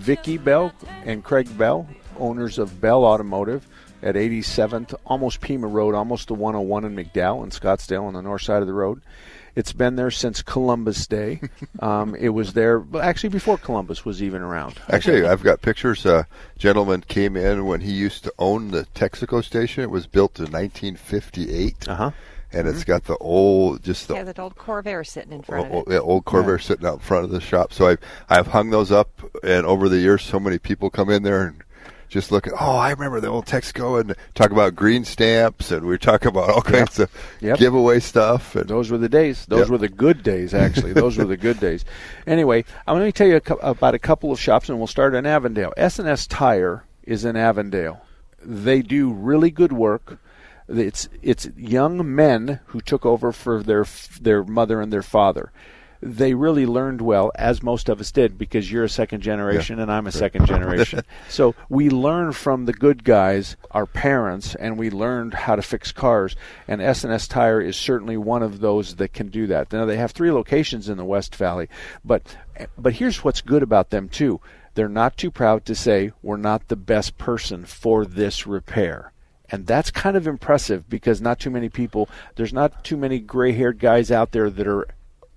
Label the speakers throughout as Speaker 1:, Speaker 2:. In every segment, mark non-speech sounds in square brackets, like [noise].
Speaker 1: Vicky Bell and Craig Bell, owners of Bell Automotive at 87th, almost Pima Road, almost the 101 in McDowell in Scottsdale on the north side of the road. It's been there since Columbus Day. [laughs] Um, it was there actually before Columbus was even around.
Speaker 2: Actually, I've got pictures. A uh, gentleman came in when he used to own the Texaco station. It was built in 1958.
Speaker 1: Uh huh
Speaker 2: and mm-hmm. it's got the old just the
Speaker 3: yeah that old Corvair sitting in front
Speaker 2: old, of it. Yeah, old Corvair yeah. sitting out in front of the shop. So I've I've hung those up, and over the years, so many people come in there and just look at. Oh, I remember the old Texaco and talk about green stamps, and we talk about all kinds yep. of yep. giveaway stuff. And
Speaker 1: those were the days. Those yep. were the good days. Actually, those were the good days. Anyway, I'm going to tell you a, about a couple of shops, and we'll start in Avondale. S&S Tire is in Avondale. They do really good work it's it's young men who took over for their their mother and their father. They really learned well, as most of us did, because you're a second generation yeah. and I'm a second generation. [laughs] so we learned from the good guys, our parents, and we learned how to fix cars. And S&S Tire is certainly one of those that can do that. Now they have three locations in the West Valley, but but here's what's good about them too. They're not too proud to say we're not the best person for this repair and that's kind of impressive because not too many people, there's not too many gray haired guys out there that are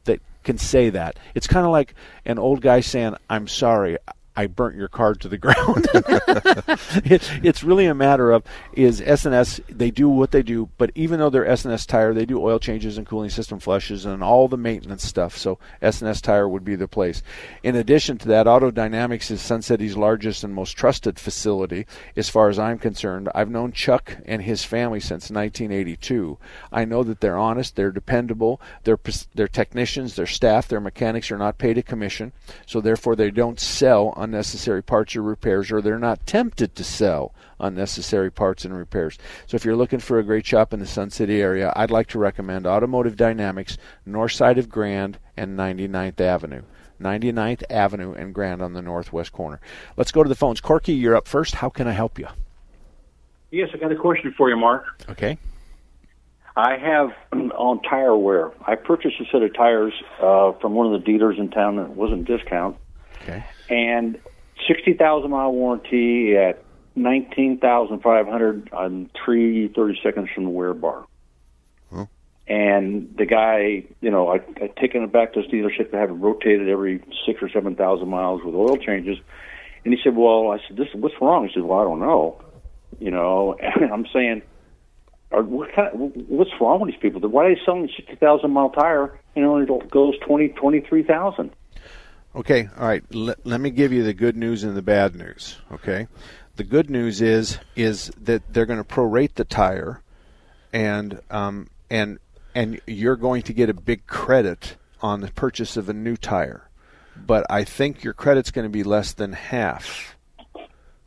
Speaker 1: that can say that. It's kind of like an old guy saying, "I'm sorry, I burnt your car to the [laughs] ground. [laughs] it, it's really a matter of is S&S they do what they do, but even though they're S&S tire, they do oil changes and cooling system flushes and all the maintenance stuff. So S&S tire would be the place. In addition to that, Auto Dynamics is Sun City's largest and most trusted facility as far as I'm concerned. I've known Chuck and his family since 1982. I know that they're honest, they're dependable, their their technicians, their staff, their mechanics are not paid a commission, so therefore they don't sell unnecessary parts or repairs, or they're not tempted to sell unnecessary parts and repairs. So if you're looking for a great shop in the Sun City area, I'd like to recommend Automotive Dynamics, north side of Grand and 99th Avenue. 99th Avenue and Grand on the northwest corner. Let's go to the phones. Corky, you're up first. How can I help you?
Speaker 4: Yes, I got a question for you, Mark.
Speaker 1: Okay.
Speaker 4: I have on tire wear. I purchased a set of tires uh, from one of the dealers in town that wasn't discount.
Speaker 1: Okay
Speaker 4: and sixty thousand mile warranty at nineteen thousand five hundred on three thirty seconds from the wear bar. And the guy, you know, I I taken it back to his dealership to have it rotated every six or seven thousand miles with oil changes. And he said, "Well," I said, "This what's wrong?" He said, "Well, I don't know." You know, [laughs] and I'm saying, or what kind of, what's wrong with these people? Why are they selling a sixty thousand mile tire and it only goes twenty twenty three thousand?
Speaker 1: Okay, all right. L- let me give you the good news and the bad news. Okay, the good news is is that they're going to prorate the tire, and um, and and you're going to get a big credit on the purchase of a new tire, but I think your credit's going to be less than half.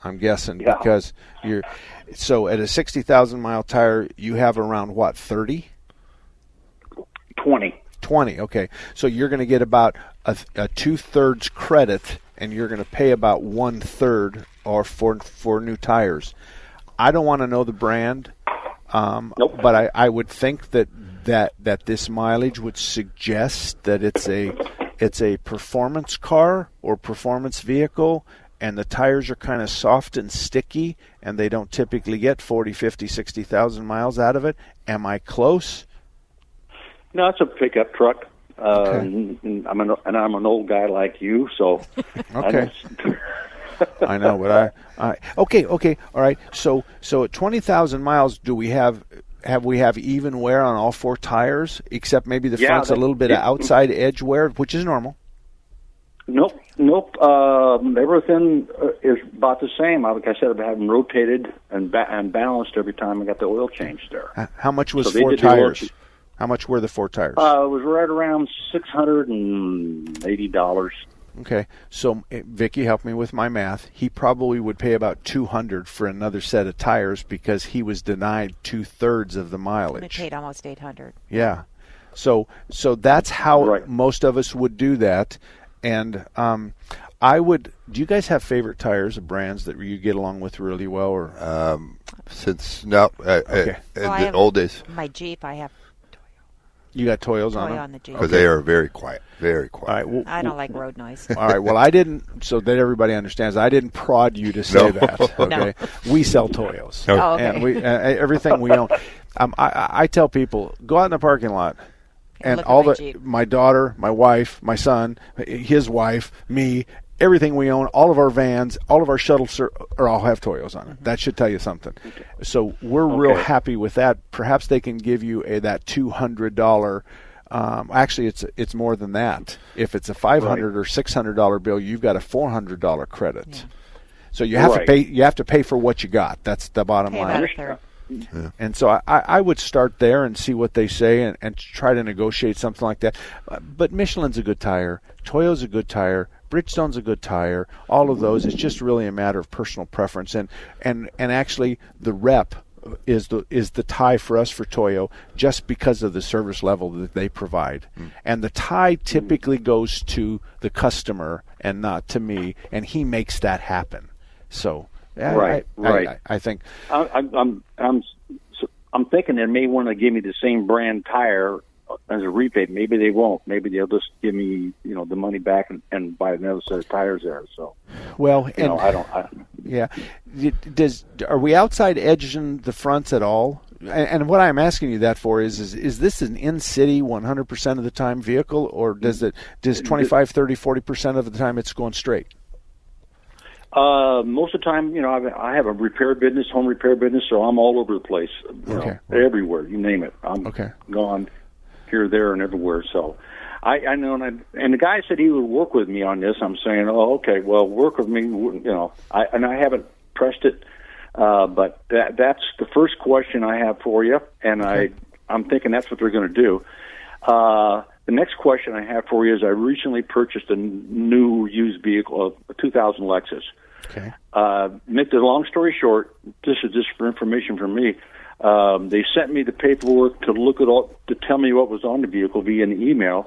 Speaker 1: I'm guessing yeah. because you're so at a sixty thousand mile tire, you have around what thirty?
Speaker 4: Twenty.
Speaker 1: 20. Okay. So you're going to get about a, a two thirds credit and you're going to pay about one third or for, for new tires. I don't want to know the brand, um,
Speaker 4: nope.
Speaker 1: but I, I would think that, that, that this mileage would suggest that it's a, it's a performance car or performance vehicle and the tires are kind of soft and sticky and they don't typically get 40 50 60,000 miles out of it am i close
Speaker 4: no, it's a pickup truck. Uh, okay. and I'm an and I'm an old guy like you, so [laughs]
Speaker 1: okay. [laughs] I know, but I, I okay, okay, all right. So, so at twenty thousand miles, do we have have we have even wear on all four tires, except maybe the
Speaker 4: Yeah,
Speaker 1: front's a little bit of outside edge wear, which is normal.
Speaker 4: Nope, nope. Um, everything uh, is about the same. Like I said, I've had them rotated and ba- and balanced every time I got the oil changed there.
Speaker 1: How much was
Speaker 4: So
Speaker 1: four tires?
Speaker 4: Ch-
Speaker 1: How much were the four tires?
Speaker 4: Uh, it was right around six hundred and eighty dollars.
Speaker 1: Okay, so eh, Vicky, help me with my math. He probably would pay about two hundred for another set of tires because he was denied two thirds of the mileage.
Speaker 3: We paid almost 800.
Speaker 1: Yeah, so so that's how
Speaker 4: Right.
Speaker 1: most of us would do that, and um, I would. Do you guys have favorite tires or brands that you get along with really well? Or
Speaker 2: Since no, uh,
Speaker 1: Okay.
Speaker 2: in
Speaker 3: Well,
Speaker 2: the old days,
Speaker 3: My Jeep, I have
Speaker 1: you got Toyos on
Speaker 3: toy
Speaker 1: them?
Speaker 3: on the Jeep.
Speaker 2: because they are very quiet, very quiet.
Speaker 1: All right. Well,
Speaker 3: I don't like road noise. [laughs]
Speaker 1: All right. Well, I didn't. So that everybody understands, I didn't prod you to say
Speaker 2: No.
Speaker 1: that. [laughs] Okay. We sell Toyos,
Speaker 3: Oh, okay.
Speaker 1: and we uh, everything we own. Um, I- I, I tell people go out in the parking lot, and
Speaker 3: look
Speaker 1: all
Speaker 3: my
Speaker 1: the
Speaker 3: Jeep.
Speaker 1: my daughter, my wife, my son, his wife, me. Everything we own, all of our vans, all of our shuttles are, are all have Toyos on it. That should tell you something. So we're real happy with that. Perhaps they can give you a that two hundred dollar. Um, actually, it's it's more than that. If it's a five hundred or six hundred dollar bill, you've got a four hundred dollar credit. So you have
Speaker 4: Right.
Speaker 1: to pay. You have to pay for what you got. That's the bottom
Speaker 3: Pay
Speaker 1: line.
Speaker 3: about a third.
Speaker 1: And so I, I would start there and see what they say and, and try to negotiate something like that. But Michelin's a good tire. Toyo's a good tire. Bridgestone's a good tire. All of those. It's just really a matter of personal preference. And and and actually, the rep is the is the tie for us for Toyo just because of the service level that they provide. Hmm. And the tie typically goes to the customer and not to me, and he makes that happen. So. I-
Speaker 4: Right,
Speaker 1: I, I-
Speaker 4: right.
Speaker 1: I, I think
Speaker 4: I, I'm I'm I'm I'm thinking they may want to give me the same brand tire as a rebate. Maybe they won't. Maybe they'll just give me you know the money back and, and buy another set of tires there. So
Speaker 1: well,
Speaker 4: you
Speaker 1: and
Speaker 4: know I don't. I,
Speaker 1: Yeah. Does are we outside edging the fronts at all? And, and what I'm asking you that for is is, is this an in city 100% of the time vehicle or does it does 25 30 40% of the time it's going straight?
Speaker 4: Uh, most of the time, you know, I've, I have a repair business, home repair business, so I'm all over the place. You
Speaker 1: Okay.
Speaker 4: know, everywhere, you name it. I'm
Speaker 1: Okay.
Speaker 4: gone here, there, and everywhere. So, I, I know, and, I, and the guy said he would work with me on this. I'm saying, oh, okay, well, work with me. You know, I and I haven't pressed it, uh, but that that's the first question I have for you, and I I'm thinking that's what they're going to do. Uh, the next question I have for you is I recently purchased a new used vehicle, a 2000 Lexus.
Speaker 1: Okay.
Speaker 4: Uh, make the long story short, this is just for information from me. Um, they sent me the paperwork to look at all, to tell me what was on the vehicle via an email,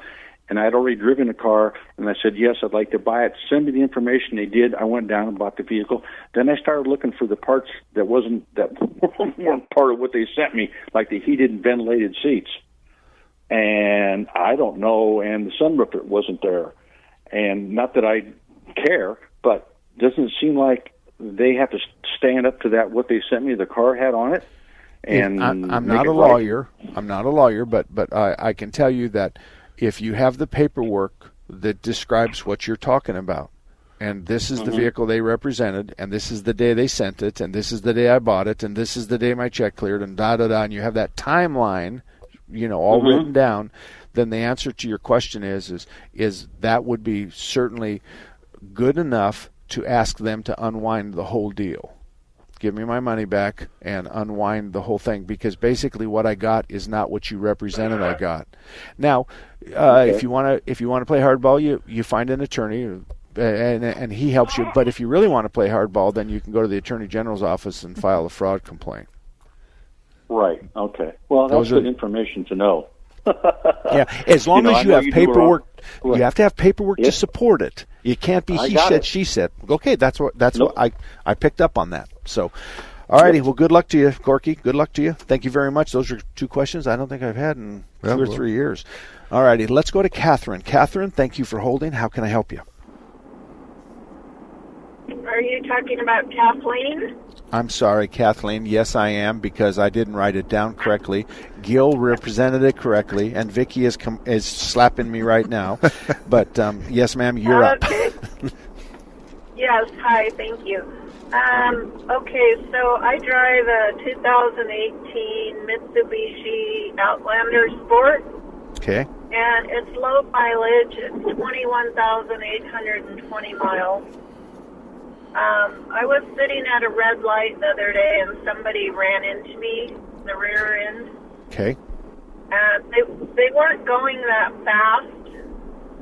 Speaker 4: and I'd already driven the car, and I said yes, I'd like to buy it. Send me the information. They did. I went down and bought the vehicle. Then I started looking for the parts that wasn't that [laughs] weren't part of what they sent me, like the heated and ventilated seats. And I don't know, and the sunroof wasn't there. And not that I care, but doesn't it seem like they have to stand up to that what they sent me the car had on it and
Speaker 1: I'm, I'm not a
Speaker 4: right?
Speaker 1: lawyer. I'm not a lawyer, but but I, I can tell you that if you have the paperwork that describes what you're talking about, and this is the mm-hmm. vehicle they represented, and this is the day they sent it, and this is the day I bought it, and this is the day my check cleared, and da da da, and you have that timeline, you know, all mm-hmm. written down, then the answer to your question is is is that would be certainly good enough to ask them to unwind the whole deal give me my money back and unwind the whole thing because basically what I got is not what you represented I got. Now, uh, if you want to if you want to play hardball, you you find an attorney uh, and and he helps you. But if you really want to play hardball, then you can go to the attorney general's office and file a fraud complaint.
Speaker 4: Right. Okay. Well, that's
Speaker 1: Those are-
Speaker 4: good information to know. [laughs]
Speaker 1: Yeah, as long
Speaker 4: know, I
Speaker 1: as you have
Speaker 4: you do it all-
Speaker 1: paperwork, you have to have paperwork to support it. You can't be
Speaker 4: I
Speaker 1: he said
Speaker 4: it.
Speaker 1: she said. Okay, that's what that's
Speaker 4: Nope.
Speaker 1: what I I picked up on that. So, all righty. Well, good luck to you, Corky. Good luck to you. Thank you very much. Those are two questions I don't think I've had in
Speaker 2: Yeah,
Speaker 1: two or
Speaker 2: well.
Speaker 1: three years. All righty. Let's go to Catherine. Catherine, thank you for holding. How can I help you?
Speaker 5: Are you talking about Kathleen?
Speaker 1: I'm sorry, Kathleen. Yes, I am because I didn't write it down correctly. Gil represented it correctly, and Vicky is com- is slapping me right now. [laughs] but um, yes, ma'am, you're up.
Speaker 5: Okay. [laughs] Yes, hi, thank you. Um, okay, so I drive a 2018 Mitsubishi Outlander Sport,
Speaker 1: Okay.
Speaker 5: and it's low mileage. It's 21,820 miles. Um, I was sitting at a red light the other day, and somebody ran into me, the rear end.
Speaker 1: Okay.
Speaker 5: Uh, they they weren't going that fast.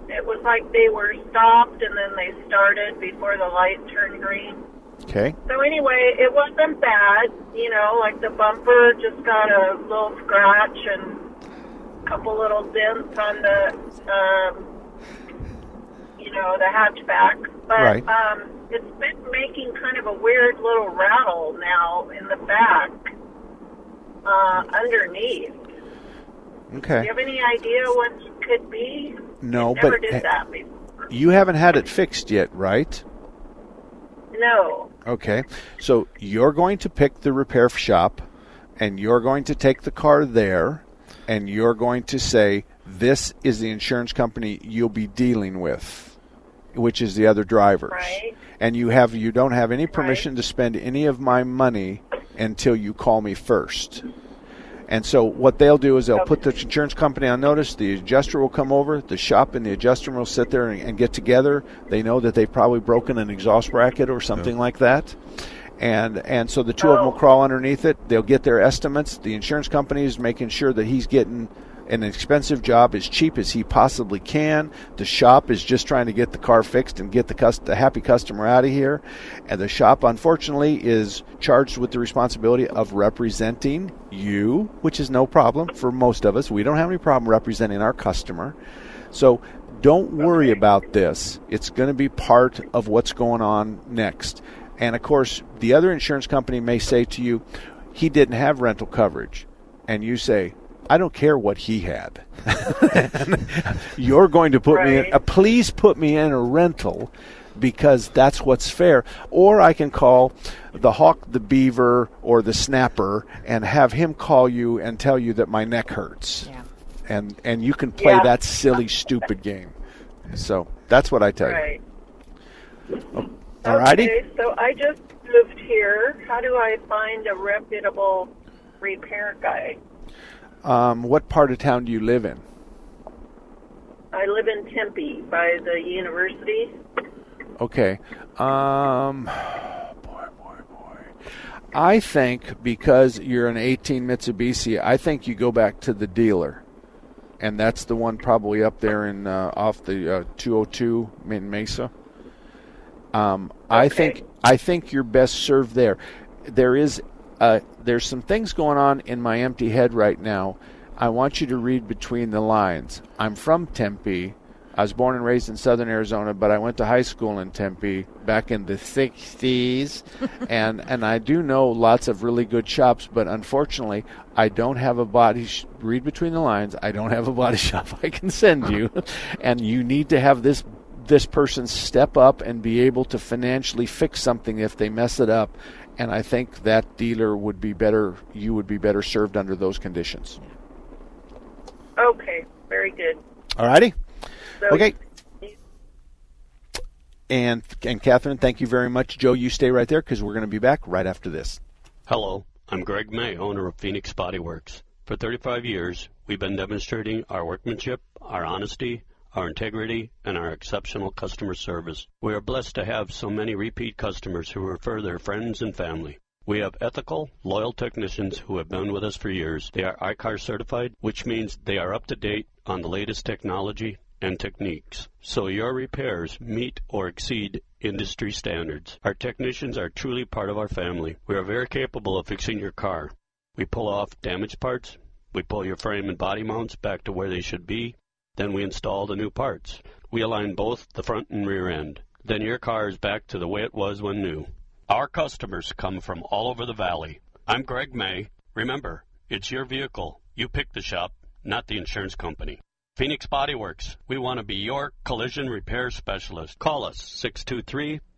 Speaker 5: It was like they were stopped and then they started before the light turned green.
Speaker 1: Okay.
Speaker 5: So anyway, it wasn't bad. You know, like the bumper just got a little scratch and a couple little dents on the, um, you know, the hatchback. But
Speaker 1: Right.
Speaker 5: um, it's been making kind of a weird little rattle now in the back, uh, underneath.
Speaker 1: Okay.
Speaker 5: Do you have any idea what it could be?
Speaker 1: No,
Speaker 5: Never
Speaker 1: but
Speaker 5: did that before.
Speaker 1: you haven't had it fixed yet, right?
Speaker 5: No.
Speaker 1: Okay. So you're going to pick the repair shop and you're going to take the car there and you're going to say, This is the insurance company you'll be dealing with, which is the other drivers.
Speaker 5: Right.
Speaker 1: And you have you don't have any permission to spend any of my money until you call me first. And so what they'll do is they'll put the insurance company on notice. The adjuster will come over. The shop and the adjuster will sit there and, and get together. They know that they've probably broken an exhaust bracket or something like that. And and so the two of them will oh. crawl underneath it. They'll get their estimates. The insurance company is making sure that he's getting an expensive job as cheap as he possibly can. The shop is just trying to get the car fixed and get the, the happy customer out of here. And the shop, unfortunately, is charged with the responsibility of representing you, which is no problem for most of us. We don't have any problem representing our customer. So don't worry about this. It's going to be part of what's going on next. And of course, the other insurance company may say to you, he didn't have rental coverage. And you say, I don't care what he had. [laughs] You're going to put me in,
Speaker 5: Right.
Speaker 1: uh, please put me in a rental because that's what's fair. Or I can call the hawk, the beaver, or the snapper and have him call you and tell you that my neck hurts.
Speaker 3: Yeah.
Speaker 1: And, and you can play
Speaker 5: Yeah.
Speaker 1: that silly, stupid game. So that's what I tell you.
Speaker 5: Right.
Speaker 1: All righty?
Speaker 5: Okay, so I just moved here. How do I find a reputable repair guy?
Speaker 1: Um, what part of town do you live in?
Speaker 5: I live in Tempe by the university.
Speaker 1: Okay. Um, boy, boy, boy. I think because you're an 18 Mitsubishi, I think you go back to the dealer, and that's the one probably up there in uh, off the uh, 202 in Mesa. Um, I think I think you're best served there. There is uh, there's some things going on in my empty head right now. I want you to read between the lines. I'm from Tempe. I was born and raised in southern Arizona, but I went to high school in Tempe back in the 60s. [laughs] and and I do know lots of really good shops, but unfortunately, I don't have a body sh- read between the lines. I don't have a body [laughs] shop I can send you. [laughs] and you need to have this this person step up and be able to financially fix something if they mess it up. And I think that dealer would be better. You would be better served under those conditions.
Speaker 5: Okay, very good.
Speaker 1: All righty.
Speaker 5: So
Speaker 1: Okay. And and Catherine, thank you very much. Joe, you stay right there because we're going to be back right after this.
Speaker 6: Hello, I'm Greg May, owner of Phoenix Body Works. For 35 years, we've been demonstrating our workmanship, our honesty, our integrity, and our exceptional customer service. We are blessed to have so many repeat customers who refer their friends and family. We have ethical, loyal technicians who have been with us for years. They are ICAR certified, which means they are up to date on the latest technology and techniques. So your repairs meet or exceed industry standards. Our technicians are truly part of our family. We are very capable of fixing your car. We pull off damaged parts. We pull your frame and body mounts back to where they should be. Then we install the new parts. We align both the front and rear end. Then your car is back to the way it was when new. Our customers come from all over the valley. I'm Greg May. Remember, it's your vehicle. You pick the shop, not the insurance company. Phoenix Body Works. We want to be your collision repair specialist. Call us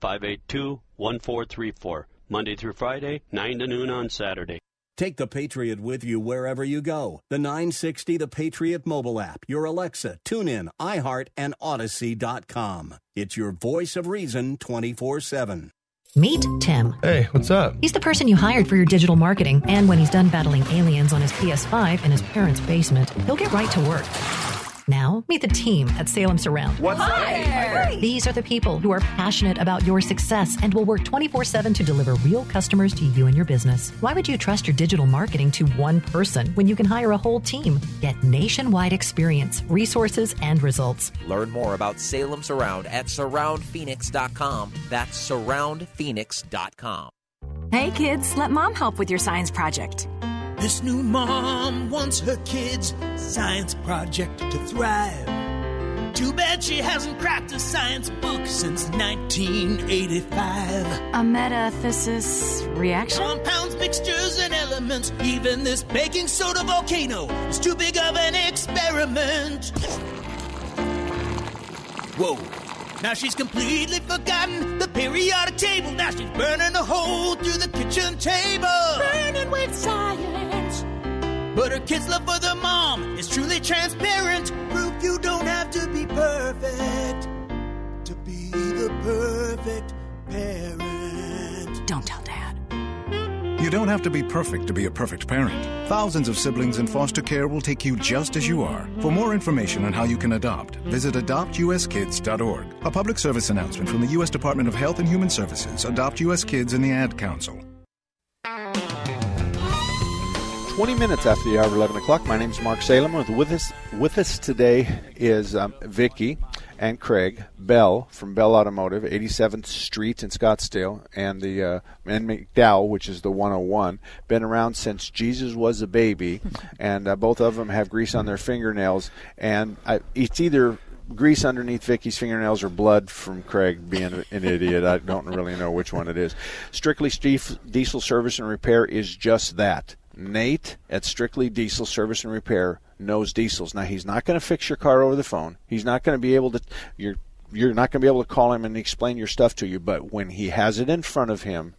Speaker 6: 623-582-1434. Monday through Friday, 9 to noon on Saturday.
Speaker 7: Take the Patriot with you wherever you go. The 960 The Patriot mobile app, your Alexa, TuneIn, iHeart, and Audacy.com. It's your voice of reason 24 7.
Speaker 8: Meet Tim.
Speaker 9: Hey, what's up?
Speaker 8: He's the person you hired for your digital marketing, and when he's done battling aliens on his PS5 in his parents' basement, he'll get right to work. Now, meet the team at Salem Surround.
Speaker 10: What's Hi.
Speaker 8: up? These are the people who are passionate about your success and will work 24 7 to deliver real customers to you and your business. Why would you trust your digital marketing to one person when you can hire a whole team? Get nationwide experience, resources, and results.
Speaker 10: Learn more about Salem Surround at surroundphoenix.com. That's surroundphoenix.com.
Speaker 11: Hey kids, let mom help with your science project.
Speaker 12: This new mom wants her kids' science project to thrive. Too bad she hasn't cracked a science book since 1985.
Speaker 11: A metathesis reaction?
Speaker 12: Compounds, mixtures, and elements. Even this baking soda volcano is too big of an experiment. Whoa. Now she's completely forgotten the periodic table. Now she's burning a hole through the kitchen table. Burning with science. But her kids' love for their mom is truly transparent. Proof you don't have to be perfect to be the perfect parent.
Speaker 11: Don't tell dad.
Speaker 13: You don't have to be perfect to be a perfect parent. Thousands of siblings in foster care will take you just as you are. For more information on how you can adopt, visit adoptuskids.org. A public service announcement from the U.S. Department of Health and Human Services, Adopt U.S. Kids, and the Ad Council.
Speaker 1: 20 minutes after the hour of 11 o'clock. My name is Mark Salem. With us, with us today is um, Vicki and Craig Bell from Bell Automotive, 87th Street in Scottsdale, and the uh, and McDowell, which is the 101. Been around since Jesus was a baby, [laughs] and uh, both of them have grease on their fingernails, and I, it's either grease underneath Vicky's fingernails or blood from Craig being an idiot. I don't really know which one it is. Strictly Diesel Service and Repair is just that. Nate at Strictly Diesel Service and Repair knows diesels. Now he's not going to fix your car over the phone. He's not going to be able to you're you're not going to be able to call him and explain your stuff to you, but when he has it in front of him,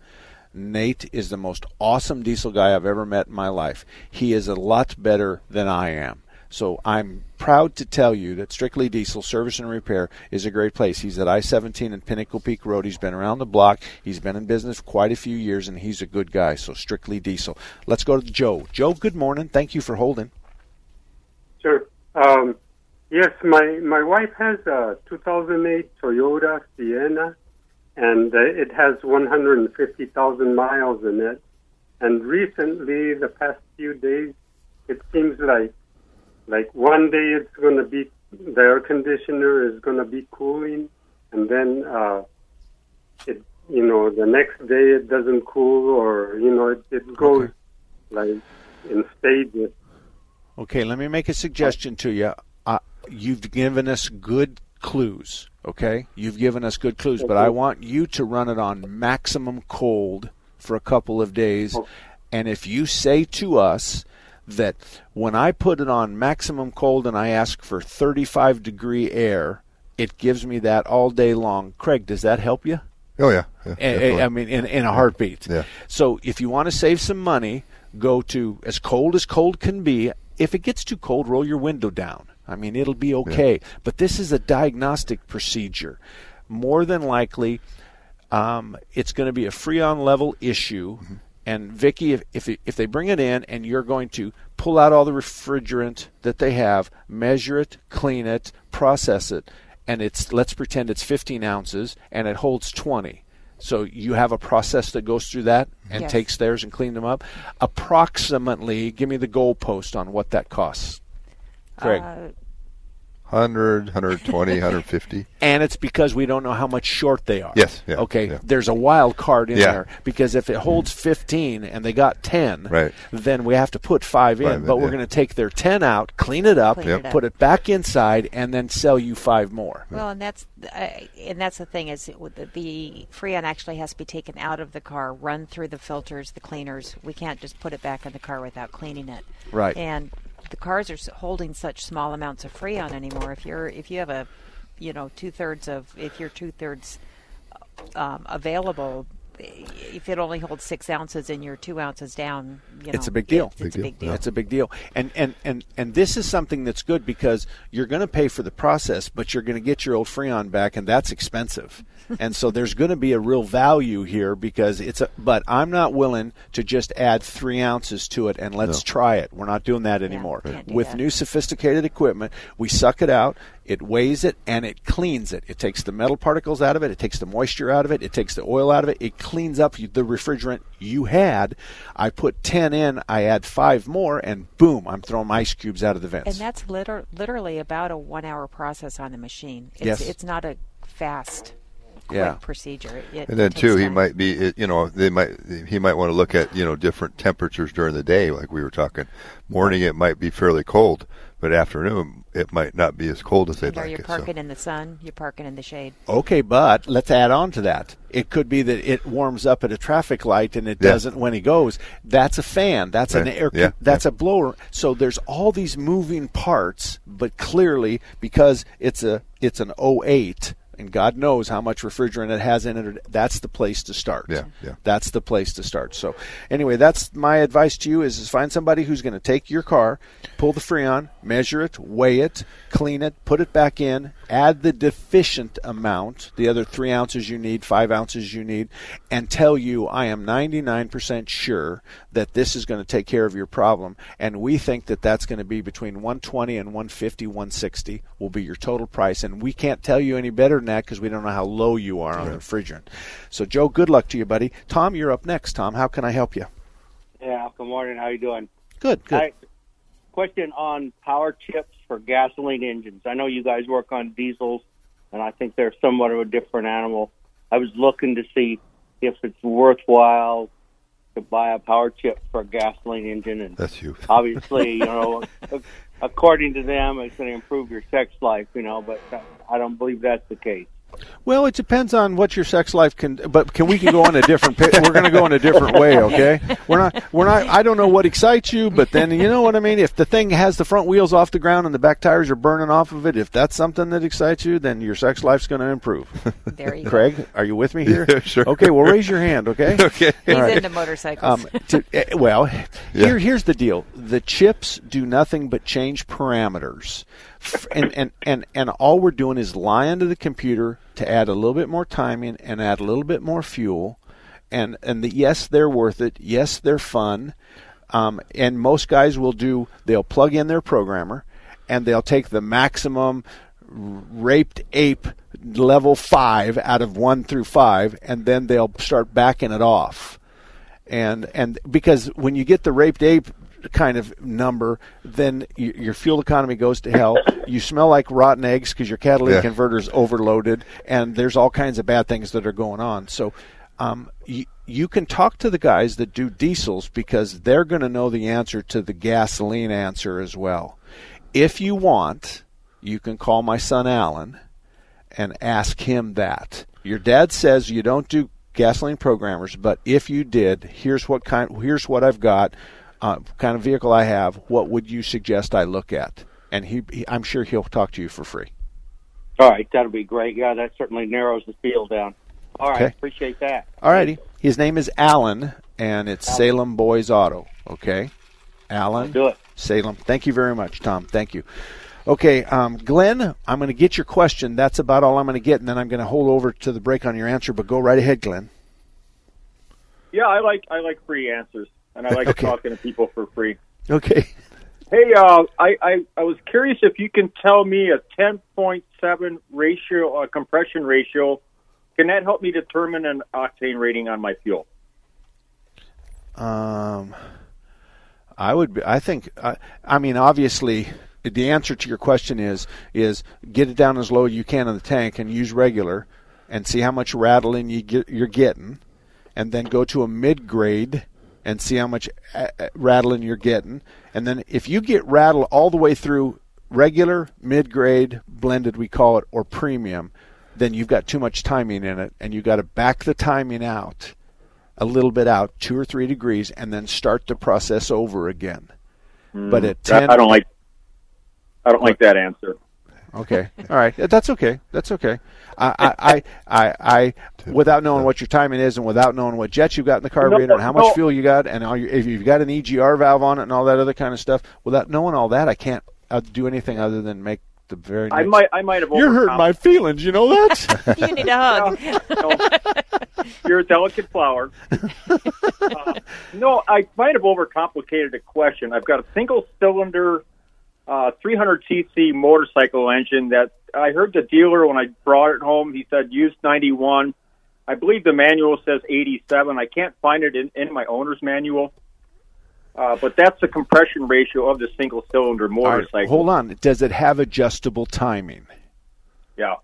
Speaker 1: Nate is the most awesome diesel guy I've ever met in my life. He is a lot better than I am. So I'm proud to tell you that Strictly Diesel Service and Repair is a great place. He's at I-17 and Pinnacle Peak Road. He's been around the block. He's been in business quite a few years, and he's a good guy. So Strictly Diesel. Let's go to Joe. Joe, good morning. Thank you for holding.
Speaker 14: Sure. Um, yes, my my wife has a 2008 Toyota Sienna, and uh, it has 150,000 miles in it. And recently, the past few days, it seems like like one day it's going to be the air conditioner is going to be cooling, and then uh, it you know the next day it doesn't cool, or you know it, it goes okay. like in stages.
Speaker 1: Okay, let me make a suggestion to you. Uh, you've given us good clues. Okay, you've given us good clues, but I want you to run it on maximum cold for a couple of days. And if you say to us that when I put it on maximum cold and I ask for 35 degree air, it gives me that all day long. Craig, does that help you?
Speaker 2: Oh yeah, yeah
Speaker 1: a, I mean, in, in a heartbeat.
Speaker 2: Yeah.
Speaker 1: So if you want to save some money, go to as cold as cold can be. If it gets too cold, roll your window down. I mean, it'll be okay. Yeah. But this is a diagnostic procedure. More than likely, um, it's going to be a freon level issue. Mm-hmm. And Vicky, if, if if they bring it in and you're going to pull out all the refrigerant that they have, measure it, clean it, process it, and it's let's pretend it's 15 ounces and it holds 20. So you have a process that goes through that and
Speaker 3: Yes.
Speaker 1: takes theirs and clean them up. Approximately, give me the goalpost on what that costs. Craig.
Speaker 3: Uh,
Speaker 2: 100, 120, 150. [laughs]
Speaker 1: and it's because we don't know how much short they are.
Speaker 2: Yes, yeah,
Speaker 1: okay.
Speaker 2: yeah.
Speaker 1: There's a wild card in
Speaker 2: Yeah.
Speaker 1: there because if it holds 15 and they got 10,
Speaker 2: Right.
Speaker 1: then we have to put five in.
Speaker 2: Five in,
Speaker 1: but we're
Speaker 2: yeah.
Speaker 1: going to take their 10 out, clean it up,
Speaker 3: Clean it up.
Speaker 1: put it back inside, and then sell you five more.
Speaker 3: Well, and that's uh, and that's the thing is it, the, the freon actually has to be taken out of the car, run through the filters, the cleaners. We can't just put it back in the car without cleaning it.
Speaker 1: Right.
Speaker 3: And the cars are holding such small amounts of freon anymore. If you're if you have a, you know, two thirds of if you're two thirds um, available. If it only holds six ounces and you're two ounces down, you know,
Speaker 1: it's a big deal.
Speaker 3: It's, it's a big deal.
Speaker 1: It's a big deal. And and and and this is something that's good because you're going to pay for the process, but you're going to get your old Freon back, and that's expensive. [laughs] and so there's going to be a real value here because it's a. But I'm not willing to just add three ounces to it and let's
Speaker 2: No.
Speaker 1: try it. We're not doing that anymore.
Speaker 3: can't do
Speaker 1: With
Speaker 3: that.
Speaker 1: new sophisticated equipment, we suck it out. It weighs it and it cleans it. It takes the metal particles out of it. It takes the moisture out of it. It takes the oil out of it. It cleans up the refrigerant you had. I put 10 in, I add five more, and boom, I'm throwing ice cubes out of the vents.
Speaker 3: And that's liter- literally about a one-hour process on the machine. It's,
Speaker 1: Yes.
Speaker 3: it's not a fast, quick
Speaker 2: Yeah.
Speaker 3: procedure. It, it
Speaker 2: And then
Speaker 3: takes
Speaker 2: too, he
Speaker 3: time.
Speaker 2: might be, you know, they might, he might want to look at, you know, different temperatures during the day, like we were talking. Morning, it might be fairly cold, but afternoon, it might not be as cold as they'd
Speaker 3: And are
Speaker 2: like
Speaker 3: you
Speaker 2: it. So.
Speaker 3: parking in the sun? You're parking in the shade.
Speaker 1: Okay, but let's add on to that. It could be that it warms up at a traffic light and it
Speaker 2: Yeah.
Speaker 1: doesn't when he goes. That's a fan. That's an air.
Speaker 2: Yeah,
Speaker 1: That's a blower. So there's all these moving parts, but clearly because it's a it's an 08 and God knows how much refrigerant it has in it. That's the place to start.
Speaker 2: Yeah, yeah.
Speaker 1: That's the place to start. So anyway, that's my advice to you: is, is find somebody who's going to take your car, pull the Freon, measure it, weigh it, clean it, put it back in, add the deficient amount, the other three ounces you need, five ounces you need, and tell you I am 99% sure that this is going to take care of your problem. And we think that that's going to be between 120 and 150, 160 will be your total price. And we can't tell you any better than that because we don't know how low you are on the refrigerant. So Joe, good luck to you, buddy. Tom, you're up next. Tom, how can I help you?
Speaker 9: Yeah, good morning. How you doing?
Speaker 1: Good, good.
Speaker 9: Hi. Question on power chips for gasoline engines. I know you guys work on diesels, and I think they're somewhat of a different animal. I was looking to see if it's worthwhile to buy a power chip for a gasoline engine, and
Speaker 2: That's you. [laughs]
Speaker 9: obviously, you know, [laughs] according to them, it's going to improve your sex life, you know, but uh, I don't believe that's the case.
Speaker 1: Well, it depends on what your sex life can. But can we can go on a different? pi- We're going to go in a different way, okay? We're not. We're not. I don't know what excites you, but then you know what I mean. If the thing has the front wheels off the ground and the back tires are burning off of it, if that's something that excites you, then your sex life's going to improve.
Speaker 3: There you go.
Speaker 1: Craig, are you with me here?
Speaker 2: Yeah, sure.
Speaker 1: Okay, well, raise your hand, okay? [laughs]
Speaker 2: Okay.
Speaker 3: He's
Speaker 1: All right.
Speaker 3: into motorcycles.
Speaker 1: Um, to, eh, well, here here's the deal: the chips do nothing but change parameters, F- and and and and all we're doing is lying to the computer to add a little bit more timing and add a little bit more fuel, and and the, yes, they're worth it. Yes, they're fun, um, and most guys will do. They'll plug in their programmer, and they'll take the maximum raped ape level five out of one through five, and then they'll start backing it off and and because when you get the raped ape kind of number, then your fuel economy goes to hell. you smell like rotten eggs because your catalytic
Speaker 2: Yeah.
Speaker 1: converter is overloaded, and there's all kinds of bad things that are going on. So. Um, you, you can talk to the guys that do diesels because they're going to know the answer to the gasoline answer as well. If you want, you can call my son Alan and ask him that. Your dad says you don't do gasoline programmers, but if you did, here's what kind here's what I've got, uh, kind of vehicle I have. What would you suggest I look at? And he, he I'm sure he'll talk to you for free.
Speaker 9: All right, that'll be great. Yeah, that certainly narrows the field down. All right,
Speaker 1: Okay.
Speaker 9: appreciate that.
Speaker 1: All righty. His name is Alan, and it's Salem Boys Auto. Okay, Alan.
Speaker 9: do it.
Speaker 1: Salem. Thank you very much, Tom. Thank you. Okay, um, Glenn, I'm going to get your question. That's about all I'm going to get, and then I'm going to hold over to the break on your answer. But go right ahead, Glenn.
Speaker 15: Yeah, I like I like free answers, and I like
Speaker 1: Okay.
Speaker 15: talking to people for free.
Speaker 1: Okay.
Speaker 15: Hey, uh, I, I I was curious if you can tell me a 10.7 ratio, uh, compression ratio. Can that help me determine an octane rating on my fuel?
Speaker 1: Um, I would. Be, I think. I, I mean, obviously, the answer to your question is is get it down as low as you can in the tank and use regular, and see how much rattling you get, you're getting, and then go to a mid grade and see how much uh, uh, rattling you're getting, and then if you get rattle all the way through regular, mid grade, blended, we call it, or premium, then you've got too much timing in it, and you've got to back the timing out a little bit out, two or three degrees, and then start the process over again. But at ten,
Speaker 15: I don't like. I don't like that answer.
Speaker 1: Okay. All right. That's okay. That's okay. I, I, I, I, I without knowing what your timing is and without knowing what jets you've got in the carburetor and how much
Speaker 15: no.
Speaker 1: fuel you got and all your, if you've got an EGR valve on it and all that other kind of stuff, without knowing all that, I can't uh, do anything other than make the very.
Speaker 15: I might I might have
Speaker 1: You're hurting my feelings. You know that. [laughs]
Speaker 3: you need a hug.
Speaker 15: You're a delicate flower. [laughs] Uh, no, I might have overcomplicated the question. I've got a single cylinder uh, 300 cc motorcycle engine that I heard the dealer when I brought it home. He said used 91. I believe the manual says 87. I can't find it in, in my owner's manual. Uh, but that's the compression ratio of the single cylinder
Speaker 1: All right,
Speaker 15: motorcycle.
Speaker 1: hold on. Does it have adjustable timing?
Speaker 15: Yeah.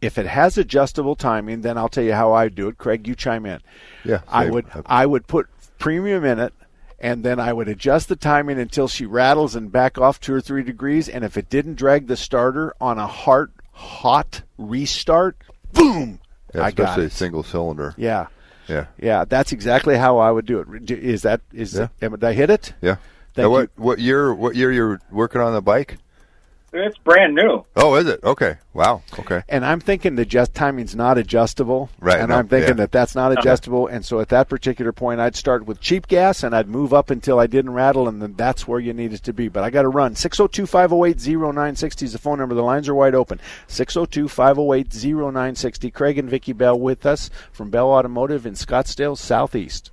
Speaker 1: If it has adjustable timing, then I'll tell you how I do it. Craig, you chime in.
Speaker 2: Yeah,
Speaker 1: I would I would put premium in it, and then I would adjust the timing until she rattles and back off two or three degrees. And if it didn't drag the starter on a hard hot restart, boom,
Speaker 2: Yeah,
Speaker 1: I got
Speaker 2: especially
Speaker 1: it.
Speaker 2: single cylinder.
Speaker 1: Yeah,
Speaker 2: Yeah.
Speaker 1: yeah, that's exactly how I would do it. Is that is?
Speaker 2: Yeah.
Speaker 1: am- did I hit it?
Speaker 2: Yeah.
Speaker 1: Thank
Speaker 2: Now, what what year what year you're working on the bike?
Speaker 15: It's brand new.
Speaker 2: Oh, is it? Okay. Wow. Okay.
Speaker 1: And I'm thinking the just timing's not adjustable.
Speaker 2: Right,
Speaker 1: And
Speaker 2: no,
Speaker 1: I'm thinking
Speaker 2: yeah.
Speaker 1: that that's not
Speaker 2: Uh-huh.
Speaker 1: adjustable. And so at that particular point, I'd start with cheap gas and I'd move up until I didn't rattle, and then that's where you needed to be. But I got to run. 602 508 0960 is the phone number. The lines are wide open. 602 508 0960. Craig and Vicki Bell with us from Bell Automotive in Scottsdale, Southeast.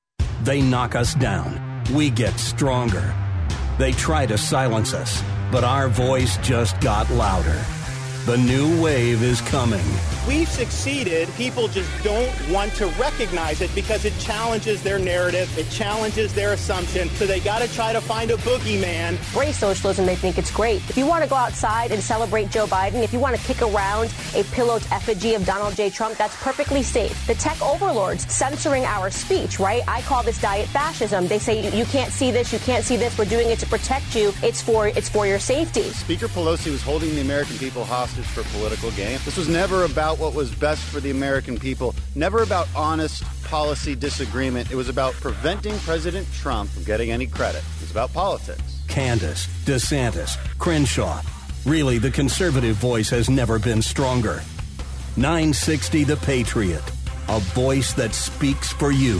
Speaker 7: They knock us down. We get stronger. They try to silence us, but our voice just got louder. The new wave is coming.
Speaker 16: We've succeeded. People just don't want to recognize it because it challenges their narrative, it challenges their assumption. So they got to try to find a boogeyman.
Speaker 17: Embrace socialism, they think it's great. If you want to go outside and celebrate Joe Biden, if you want to kick around a pillowed effigy of Donald J. Trump, that's perfectly safe. The tech overlords censoring our speech, right? I call this diet fascism. They say you can't see this, you can't see this. We're doing it to protect you. It's for it's for your safety.
Speaker 18: Speaker Pelosi was holding the American people hostage for political gain. This was never about what was best for the American people, never about honest policy disagreement. It was about preventing President Trump from getting any credit. It was about politics.
Speaker 7: Candace, DeSantis, Crenshaw. Really, the conservative voice has never been stronger. 960 The Patriot, a voice that speaks for you.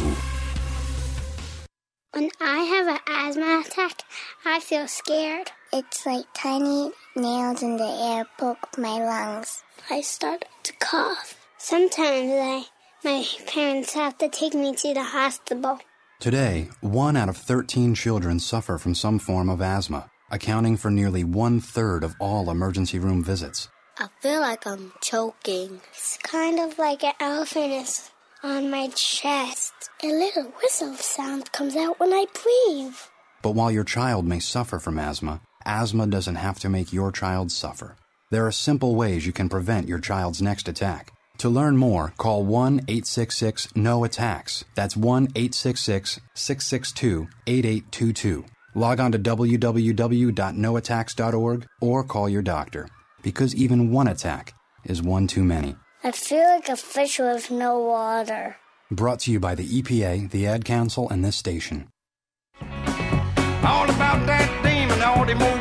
Speaker 19: When I have an asthma attack, I feel scared. It's like tiny nails in the air poke my lungs. I start to cough. Sometimes I, my parents have to take me to the hospital.
Speaker 20: Today, one out of 13 children suffer from some form of asthma, accounting for nearly one third of all emergency room visits.
Speaker 19: I feel like I'm choking. It's kind of like an elephant is on my chest. A little whistle sound comes out when I breathe.
Speaker 20: But while your child may suffer from asthma, asthma doesn't have to make your child suffer. There are simple ways you can prevent your child's next attack. To learn more, call 1 866 NO ATTACKS. That's 1 866 662 8822. Log on to www.noattacks.org or call your doctor. Because even one attack is one too many.
Speaker 19: I feel like a fish with no water.
Speaker 20: Brought to you by the EPA, the Ad Council, and this station.
Speaker 21: All about that demon, automobile, the metal monster with the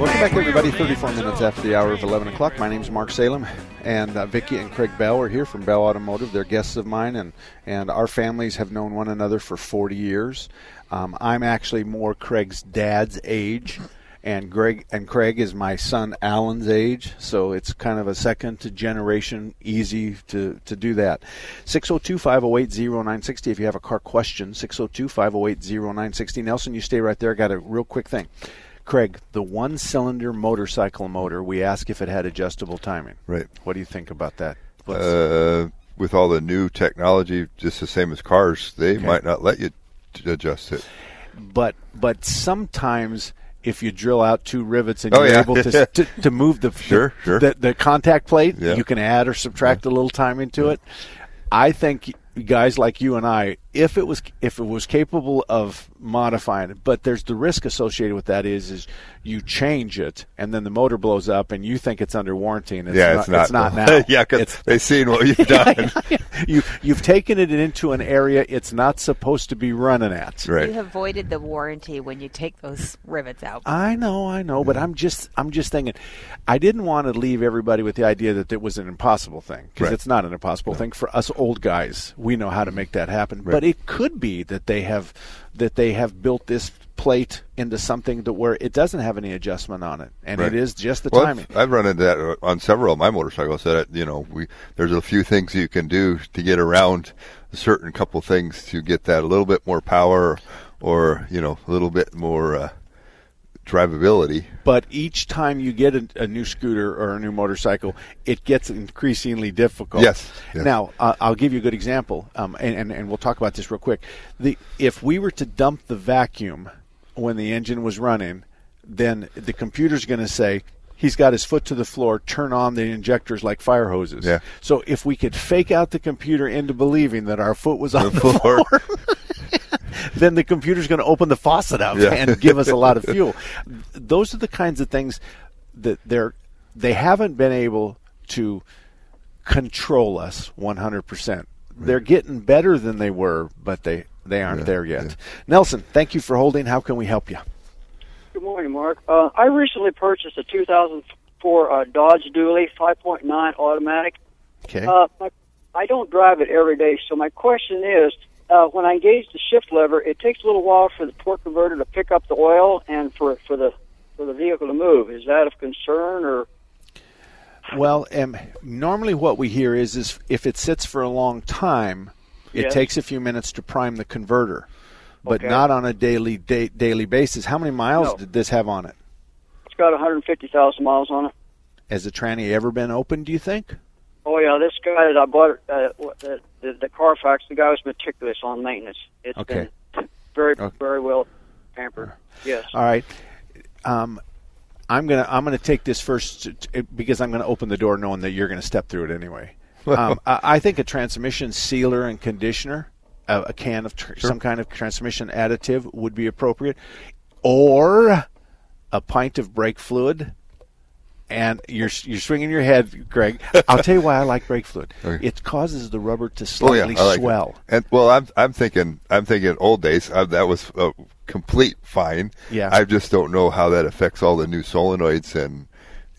Speaker 1: Welcome back, everybody. 34 minutes after the hour of 11 o'clock. My name is Mark Salem, and uh, Vicki and Craig Bell are here from Bell Automotive. They're guests of mine, and, and our families have known one another for 40 years. Um, I'm actually more Craig's dad's age, and Greg and Craig is my son Alan's age, so it's kind of a second to generation, easy to, to do that. 602-508-0960 if you have a car question, 602-508-0960. Nelson, you stay right there. I got a real quick thing. Craig, the one cylinder motorcycle motor, we asked if it had adjustable timing.
Speaker 2: Right.
Speaker 1: What do you think about that?
Speaker 2: Uh, with all the new technology, just the same as cars, they
Speaker 1: Okay.
Speaker 2: might not let you adjust it.
Speaker 1: but but sometimes if you drill out two rivets and
Speaker 2: Oh,
Speaker 1: you're
Speaker 2: yeah.
Speaker 1: able to, [laughs] to to move the
Speaker 2: Sure, sure.
Speaker 1: the, the contact plate,
Speaker 2: Yeah.
Speaker 1: you can add or subtract a little timing to it. I think guys like you and I, if it was if it was capable of modifying it, but there's the risk associated with that is is you change it and then the motor blows up and you think it's under warranty and it's
Speaker 2: yeah,
Speaker 1: not,
Speaker 2: it's not.
Speaker 1: it's not [laughs] now.
Speaker 2: yeah, because they've [laughs] seen what you've done. [laughs]
Speaker 1: you you've taken it into an area it's not supposed to be running at. right.
Speaker 3: You have voided the warranty when you take those rivets out.
Speaker 1: I know, I know, but I'm just I'm just thinking I didn't want to leave everybody with the idea that it was an impossible thing because
Speaker 2: Right.
Speaker 1: it's not an impossible thing for us old guys. We know how to make that happen.
Speaker 2: Right.
Speaker 1: But it could be that they have that they have built this plate into something that where it doesn't have any adjustment on it and
Speaker 2: Right.
Speaker 1: it is just the
Speaker 2: well,
Speaker 1: timing.
Speaker 2: I've, I've run into that on several of my motorcycles. That you know, we there's a few things you can do to get around a certain couple things to get that a little bit more power, or you know, a little bit more uh, drivability.
Speaker 1: But each time you get a, a new scooter or a new motorcycle, it gets increasingly difficult.
Speaker 2: Yes, yes.
Speaker 1: Now, uh, I'll give you a good example, um, and, and, and we'll talk about this real quick. The if we were to dump the vacuum when the engine was running, then the computer's going to say. He's got his foot to the floor. Turn on the injectors like fire hoses.
Speaker 2: Yeah.
Speaker 1: So if we could fake out the computer into believing that our foot was on the,
Speaker 2: floor.
Speaker 1: floor, [laughs] then the computer's going to open the faucet up
Speaker 2: Yeah.
Speaker 1: and give us a lot of [laughs] fuel. Those are the kinds of things that they're they haven't been able to control us 100%. They're getting better than they were, but they they aren't there yet. Nelson, thank you for holding. How can we help you?
Speaker 22: Good morning, Mark. Uh, I recently purchased a 2004 uh, Dodge Dually 5.9 automatic.
Speaker 1: Okay.
Speaker 22: Uh, my, I don't drive it every day, so my question is, uh, when I engage the shift lever, it takes a little while for the torque converter to pick up the oil and for for the for the vehicle to move. Is that of concern or?
Speaker 1: Well, um, normally what we hear is is if it sits for a long time, it
Speaker 22: Yes.
Speaker 1: takes a few minutes to prime the converter, but
Speaker 22: Okay.
Speaker 1: not on a daily da- daily basis. How many miles
Speaker 22: No.
Speaker 1: did this have on it?
Speaker 22: It's got 150,000 miles on it.
Speaker 1: Has the tranny ever been opened? Do you think?
Speaker 22: Oh yeah, this guy that I bought uh, the, the the Carfax, the guy was meticulous on maintenance. It's
Speaker 1: Okay.
Speaker 22: been very
Speaker 1: Okay.
Speaker 22: very well pampered. Yes.
Speaker 1: All right. Um, I'm gonna I'm gonna take this first because I'm gonna open the door knowing that you're gonna step through it anyway. [laughs] um, I, I think a transmission sealer and conditioner, a, a can of tr- some kind of transmission additive would be appropriate, or a pint of brake fluid. And you're you're swinging your head, Greg. [laughs] I'll tell you why I like brake fluid. It causes the rubber to slightly
Speaker 2: Oh yeah, like it.
Speaker 1: swell.
Speaker 2: And well, I'm I'm thinking I'm thinking old days uh, that was uh, complete fine.
Speaker 1: Yeah.
Speaker 2: I just don't know how that affects all the new solenoids and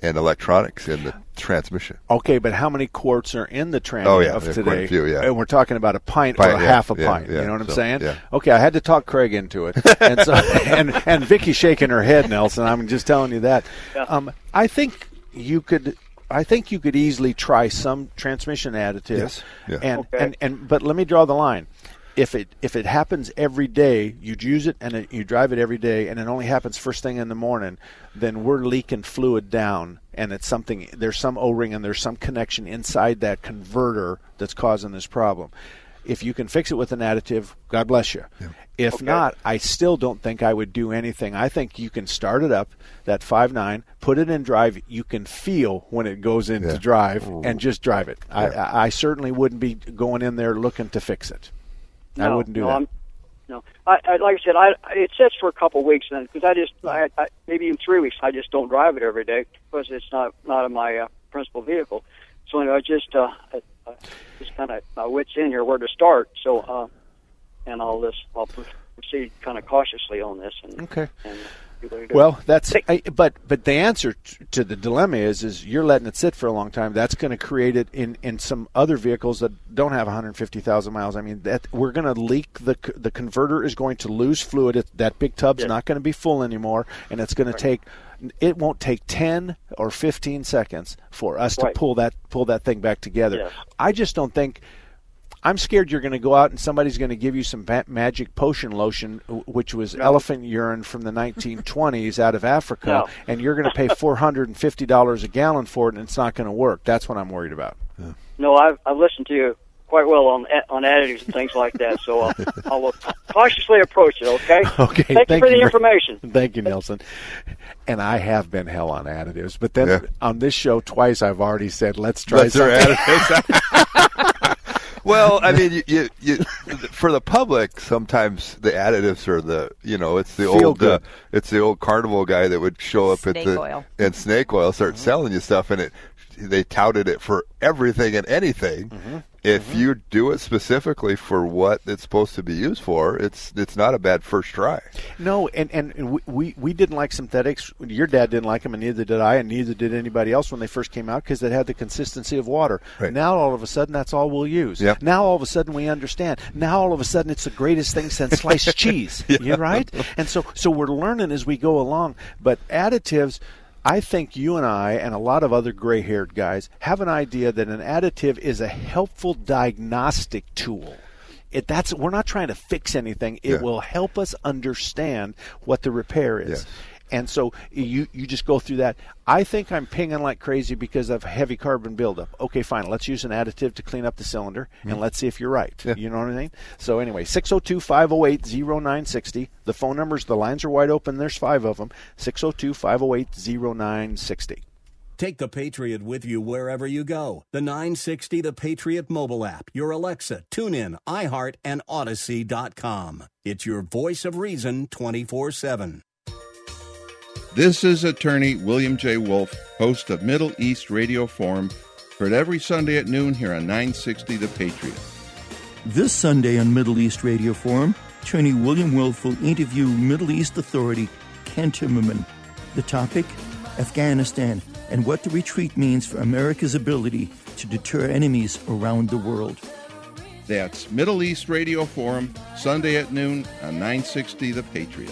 Speaker 2: and electronics in the transmission.
Speaker 1: Okay, but how many quarts are in the tranny
Speaker 2: Oh, yeah,
Speaker 1: of today?
Speaker 2: quite a few, yeah.
Speaker 1: And we're talking about a pint,
Speaker 2: Pint,
Speaker 1: or a
Speaker 2: yeah,
Speaker 1: half a
Speaker 2: yeah,
Speaker 1: pint.
Speaker 2: yeah,
Speaker 1: you know what I'm
Speaker 2: so,
Speaker 1: saying?
Speaker 2: yeah.
Speaker 1: Okay, I had to talk Craig into it, [laughs] and so and and Vicky's shaking her head, Nelson. I'm just telling you that. Um, I think you could. I think you could easily try some transmission additives,
Speaker 2: Yes, yeah.
Speaker 1: And, and and but let me draw the line. If it if it happens every day, you'd use it and it, you drive it every day, and it only happens first thing in the morning, then we're leaking fluid down, and it's something. There's some O-ring and there's some connection inside that converter that's causing this problem. If you can fix it with an additive, God bless you. If
Speaker 22: Okay.
Speaker 1: not, I still don't think I would do anything. I think you can start it up, that five nine, put it in drive. You can feel when it goes into
Speaker 2: Yeah.
Speaker 1: drive, and just drive it. I, I, I certainly wouldn't be going in there looking to fix it. I wouldn't do
Speaker 22: no,
Speaker 1: that.
Speaker 22: I'm, no, I, I like I said, I it sits for a couple of weeks then because I just I, I, maybe in three weeks. I just don't drive it every day because it's not not in my uh, principal vehicle. So anyway, I just uh, I, I just kind of my wits in here where to start. So uh, and I'll just I'll proceed kind of cautiously on this and
Speaker 1: Okay.
Speaker 22: and see what I do.
Speaker 1: Well, that's I, but but the answer to the dilemma is is you're letting it sit for a long time. That's going to create it in in some other vehicles that don't have 150,000 miles. I mean that we're going to leak the the converter is going to lose fluid. It, that big tub's not going to be full anymore, and it's going to take. It won't take 10 or 15 seconds for us to pull that pull that thing back together. I just don't think I'm scared you're going to go out and somebody's going to give you some va- magic potion lotion, which was elephant urine from the 1920s out of Africa,
Speaker 22: No.
Speaker 1: and you're going to pay $450 a gallon for it, and it's not going to work. That's what I'm worried about.
Speaker 22: no, I've I've listened to you quite well on on additives and things like that. So uh, [laughs] I'll cautiously approach it. Okay. [laughs]
Speaker 1: Okay,
Speaker 22: Thank, you
Speaker 1: thank
Speaker 22: for the information. [laughs]
Speaker 1: Thank you, Nelson. And I have been hell on additives, but then on this show twice I've already said let's try
Speaker 2: Let's
Speaker 1: something.
Speaker 2: additives. Well, I [laughs] mean, you, you, you, for the public, sometimes the additives are the, you know, it's the
Speaker 1: Feel
Speaker 2: old, uh, it's the old carnival guy that would show up
Speaker 3: Snake
Speaker 2: at the
Speaker 3: oil.
Speaker 2: and snake oil start selling you stuff, and it they touted it for everything and anything.
Speaker 1: Mm-hmm.
Speaker 2: If mm-hmm. you do it specifically for what it's supposed to be used for, it's it's not a bad first try.
Speaker 1: No, and and we- we didn't like synthetics. Your dad didn't like them, and neither did I, and neither did anybody else when they first came out because it had the consistency of water.
Speaker 2: Right.
Speaker 1: Now all of a sudden, that's all we'll use.
Speaker 2: Yep.
Speaker 1: Now all of a sudden we understand. Now all of a sudden it's the greatest thing since [laughs] sliced cheese. You right? And so so we're learning as we go along. But additives. I think you and I and a lot of other gray haired guys have an idea that an additive is a helpful diagnostic tool. It, that's we're not trying to fix anything. It
Speaker 2: Yeah.
Speaker 1: will help us understand what the repair is. And so you you just go through that. I think I'm pinging like crazy because of heavy carbon buildup. Okay, fine. Let's use an additive to clean up the cylinder and mm-hmm. let's see if you're right. You know what I mean? So anyway, 602-508-0960. The phone numbers, the lines are wide open. There's five of them. 602-508-0960.
Speaker 7: Take the Patriot with you wherever you go. The 960 The Patriot mobile app, your Alexa, TuneIn, iHeart, and Audacy.com. It's your voice of reason 24 7.
Speaker 23: This is attorney William J. Wolf, host of Middle East Radio Forum, heard every Sunday at noon here on 960 The Patriot.
Speaker 24: This Sunday on Middle East Radio Forum, attorney William Wolf will interview Middle East authority Ken Timmerman. The topic Afghanistan and what the retreat means for America's ability to deter enemies around the world.
Speaker 23: That's Middle East Radio Forum, Sunday at noon on 960 The Patriot.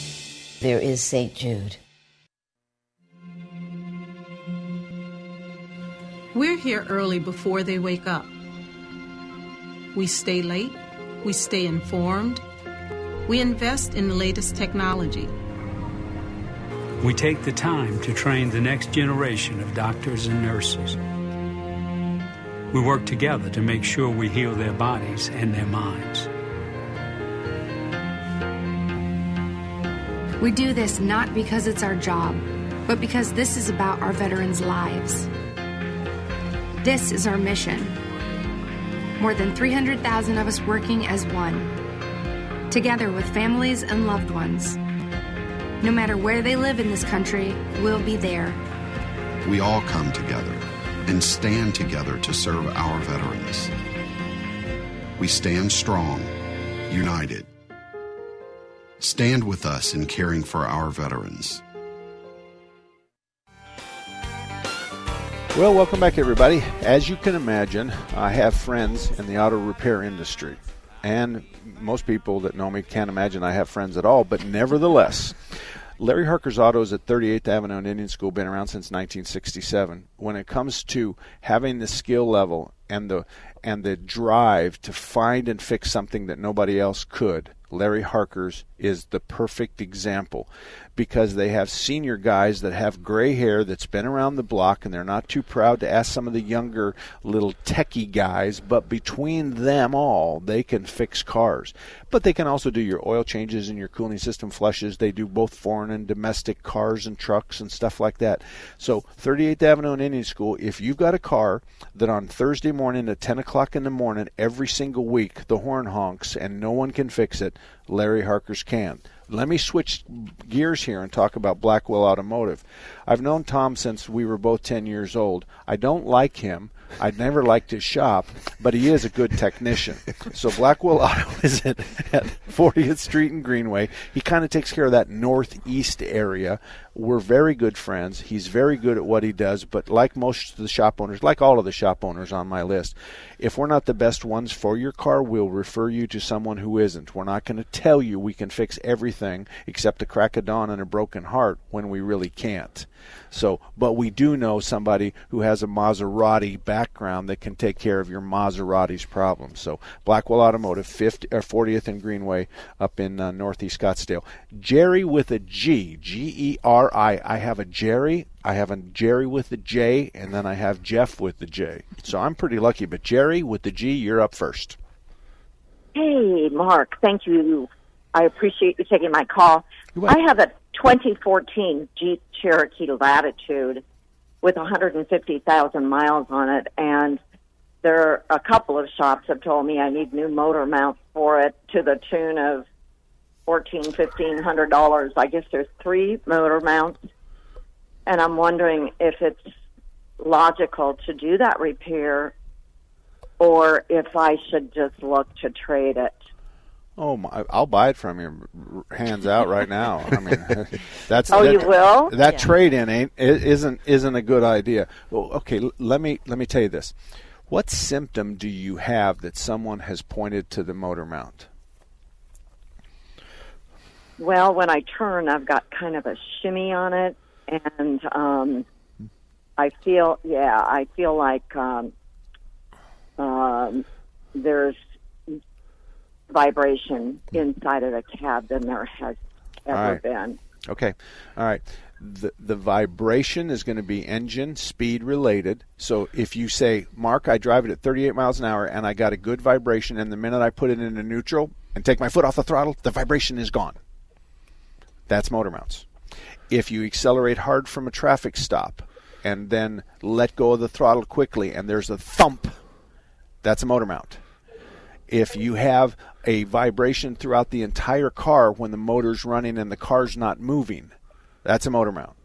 Speaker 25: There is St. Jude.
Speaker 26: We're here early before they wake up. We stay late, we stay informed, we invest in the latest technology.
Speaker 27: We take the time to train the next generation of doctors and nurses. We work together to make sure we heal their bodies and their minds.
Speaker 28: We do this not because it's our job, but because this is about our veterans' lives. This is our mission. More than 300,000 of us working as one, together with families and loved ones. No matter where they live in this country, we'll be there.
Speaker 29: We all come together and stand together to serve our veterans. We stand strong, united. Stand with us in caring for our veterans.
Speaker 1: Well, welcome back, everybody. As you can imagine, I have friends in the auto repair industry. And most people that know me can't imagine I have friends at all, but nevertheless, Larry Harker's Autos at 38th Avenue and Indian School been around since 1967. When it comes to having the skill level and the and the drive to find and fix something that nobody else could, Larry Harker's is the perfect example because they have senior guys that have gray hair that's been around the block and they're not too proud to ask some of the younger little techie guys, but between them all, they can fix cars. But they can also do your oil changes and your cooling system flushes. They do both foreign and domestic cars and trucks and stuff like that. So 38th Avenue and Indian School, if you've got a car that on Thursday morning at 10 o'clock in the morning every single week the horn honks and no one can fix it, Larry Harker's can. Let me switch gears here and talk about Blackwell Automotive. I've known Tom since we were both 10 years old. I don't like him. I'd never liked his shop, but he is a good technician. So Blackwell Auto [laughs] is at, at 40th Street and Greenway. He kind of takes care of that northeast area. We're very good friends. He's very good at what he does, but like most of the shop owners, like all of the shop owners on my list, if we're not the best ones for your car, we'll refer you to someone who isn't. We're not going to tell you we can fix everything except a crack of dawn and a broken heart when we really can't. So, but we do know somebody who has a Maserati background that can take care of your Maserati's problems. So, Blackwell Automotive, 50, or 40th and Greenway up in uh, Northeast Scottsdale. Jerry with a G, G E R I. I have a Jerry, I have a Jerry with a J, and then I have Jeff with the J. So I'm pretty lucky. But Jerry with the G, you're up first.
Speaker 30: Hey, Mark. Thank you. I appreciate you taking my call. I have a 2014 Jeep Cherokee Latitude with 150,000 miles on it, and there are a couple of shops have told me I need new motor mounts for it to the tune of fourteen, fifteen hundred dollars. I guess there's three motor mounts, and I'm wondering if it's logical to do that repair, or if I should just look to trade it.
Speaker 1: Oh, my, I'll buy it from you, hands out right now. I mean, [laughs] that's
Speaker 30: Oh,
Speaker 1: that,
Speaker 30: you will?
Speaker 1: That
Speaker 30: Yeah.
Speaker 1: trade in ain't isn't isn't a good idea. Well, okay, let me let me tell you this. What symptom do you have that someone has pointed to the motor mount?
Speaker 30: Well, when I turn, I've got kind of a shimmy on it, and um, I feel, yeah, I feel like um, um, there's vibration inside of the cab than there has ever
Speaker 1: right.
Speaker 30: been.
Speaker 1: Okay. All right. The the vibration is going to be engine speed related. So if you say, "Mark, I drive it at 38 miles an hour and I got a good vibration and the minute I put it into neutral and take my foot off the throttle, the vibration is gone." That's motor mounts. If you accelerate hard from a traffic stop and then let go of the throttle quickly and there's a thump, that's a motor mount. If you have a vibration throughout the entire car when the motor's running and the car's not moving, that's a motor mount.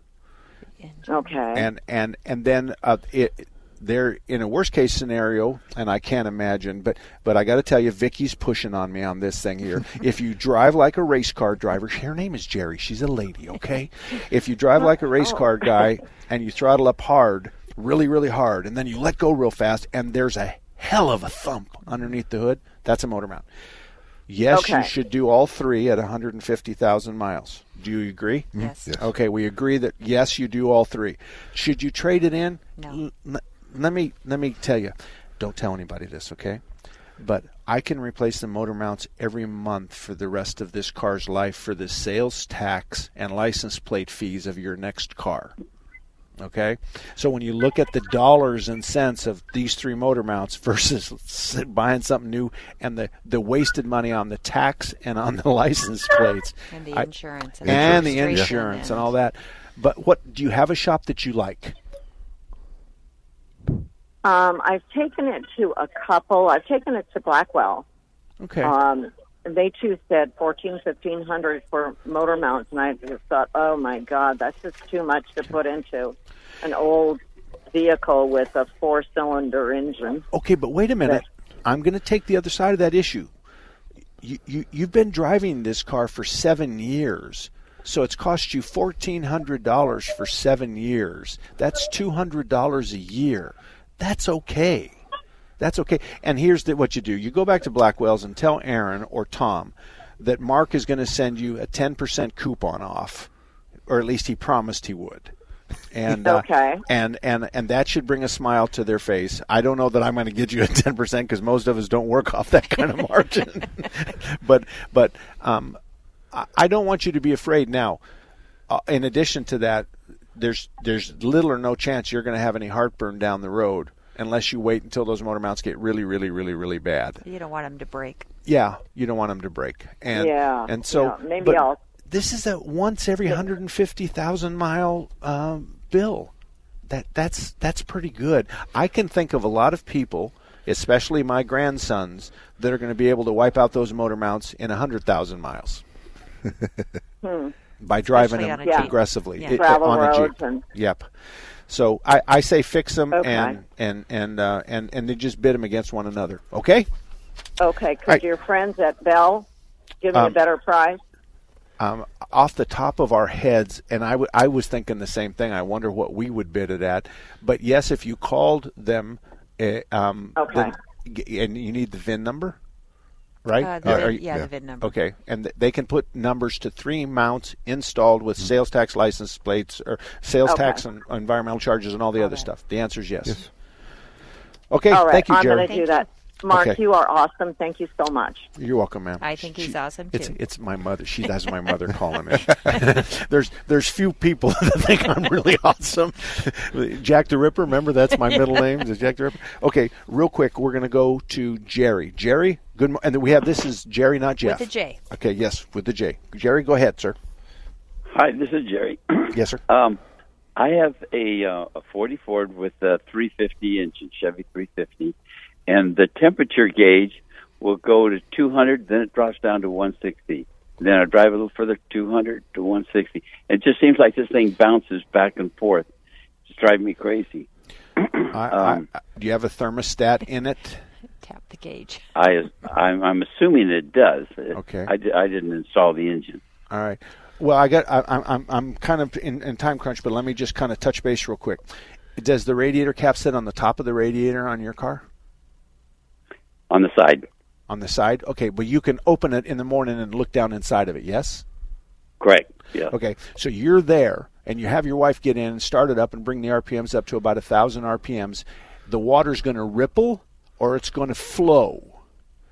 Speaker 30: Okay.
Speaker 1: And and and then uh, it they're in a worst case scenario, and I can't imagine, but but I got to tell you, Vicky's pushing on me on this thing here. [laughs] if you drive like a race car driver, her name is Jerry. She's a lady, okay? If you drive like a race oh. car guy and you throttle up hard, really really hard, and then you let go real fast, and there's a hell of a thump underneath the hood, that's a motor mount. Yes, you should do all three at 150,000 miles. Do you agree?
Speaker 30: Yes. Yes.
Speaker 1: Okay, we agree that yes, you do all three. Should you trade it in? No. Let me let me tell you. Don't tell anybody this, okay? But I can replace the motor mounts every month for the rest of this car's life for the sales tax and license plate fees of your next car. Okay, so when you look at the dollars and cents of these three motor mounts [laughs] versus buying something new and the, the wasted money on the tax and on the [laughs] license plates
Speaker 3: And the
Speaker 1: I-
Speaker 3: insurance and
Speaker 1: and,
Speaker 3: the
Speaker 1: insurance and- all that. But what do you have a shop that you like?
Speaker 30: Um, I've taken it to a couple. I've taken it to Blackwell.
Speaker 1: Okay.
Speaker 30: Um, they too said fourteen, fifteen hundred for motor mounts, and I just thought, oh my god, that's just too much to put into an old vehicle with a four-cylinder engine.
Speaker 1: Okay, but wait a minute. I'm going to take the other side of that issue. You, you you've been driving this car for seven years, so it's cost you fourteen hundred dollars for seven years. That's two hundred dollars a year. That's okay. That's okay. And here's the, what you do: you go back to Blackwell's and tell Aaron or Tom that Mark is going to send you a ten percent coupon off, or at least he promised he would. And uh,
Speaker 30: Okay.
Speaker 1: and and and that should bring a smile to their face. I don't know that I'm going to get you a [laughs] ten percent because most of us don't work off that kind of margin. [laughs] but but um, I, I don't want you to be afraid. Now, uh, in addition to that, there's there's little or no chance you're going to have any heartburn down the road unless you wait until those motor mounts get really really really really bad.
Speaker 3: You don't want them to break.
Speaker 1: Yeah, you don't want them to break. And
Speaker 30: Yeah,
Speaker 1: and so
Speaker 30: yeah, maybe
Speaker 1: but
Speaker 30: I'll-
Speaker 1: This is a once every 150,000 mile um, bill. That that's that's pretty good. I can think of a lot of people, especially my grandsons, that are going to be able to wipe out those motor mounts in 100,000 miles
Speaker 30: Hmm.
Speaker 1: By driving
Speaker 30: Especially
Speaker 1: them
Speaker 30: on
Speaker 1: aggressively
Speaker 30: Yeah.
Speaker 1: It- on a Jeep.
Speaker 30: and-
Speaker 1: Yep. So I, I say fix them
Speaker 30: Okay.
Speaker 1: and and and uh, and and then just bid them against one another. Okay.
Speaker 30: Okay, could
Speaker 1: Right.
Speaker 30: your friends at Bell give me a
Speaker 1: Um,
Speaker 30: better price?
Speaker 1: um, off the top of our heads, and I, w- I was thinking the same thing. I wonder what we would bid it at. But yes, if you called them, uh, um,
Speaker 30: Okay.
Speaker 1: then, and you need the VIN number, right?
Speaker 3: Uh, the
Speaker 1: Are-
Speaker 3: VIN-
Speaker 1: you-
Speaker 3: yeah, the VIN number.
Speaker 1: Okay, and th- they can put numbers to three mounts installed with sales tax license plates or sales
Speaker 30: Okay.
Speaker 1: tax and environmental charges and all the other stuff. The answer is yes. Okay,
Speaker 30: All right,
Speaker 1: thank you, Jerry.
Speaker 30: I'm going to do that. Mark,
Speaker 1: Okay.
Speaker 30: you are awesome. Thank you so much.
Speaker 1: You're welcome, ma'am.
Speaker 3: I think he's awesome
Speaker 1: It's
Speaker 3: too.
Speaker 1: it's my mother. She has my mother [laughs] calling me. [laughs] there's there's few people [laughs] that think I'm really awesome. Jack the Ripper. Remember that's my middle name. Is Jack the Ripper? Okay, real quick, we're gonna go to Jerry. Jerry, good. mo- And then we have this is Jerry, not Jeff.
Speaker 3: With a J.
Speaker 1: Okay, yes, with the J. Jerry, go ahead, sir.
Speaker 31: Hi, this is Jerry. [clears throat]
Speaker 1: Yes, sir.
Speaker 31: Um, I have a uh, a 40 Ford with a 350 inch Chevy 350, and the temperature gauge will go to 200, then it drops down to 160. Then I drive a little further, 200 to 160. It just seems like this thing bounces back and forth. It's driving me crazy.
Speaker 1: I,
Speaker 31: Um,
Speaker 1: I, do you have a thermostat in it?
Speaker 3: Tap the gauge. [laughs]
Speaker 31: I I'm, I'm assuming it does.
Speaker 1: Okay.
Speaker 31: I, I didn't install the engine.
Speaker 1: All right. Well, I got. I, I'm I'm I'm kind of in, in time crunch, but let me just kind of touch base real quick. Does the radiator cap sit on the top of the radiator on your car?
Speaker 31: On the side.
Speaker 1: On the side. Okay, but you can open it in the morning and look down inside of it. Yes.
Speaker 31: Correct. Yeah.
Speaker 1: Okay. So you're there, and you have your wife get in and start it up and bring the RPMs up to about a thousand RPMs. The water's going to ripple, or it's going to flow.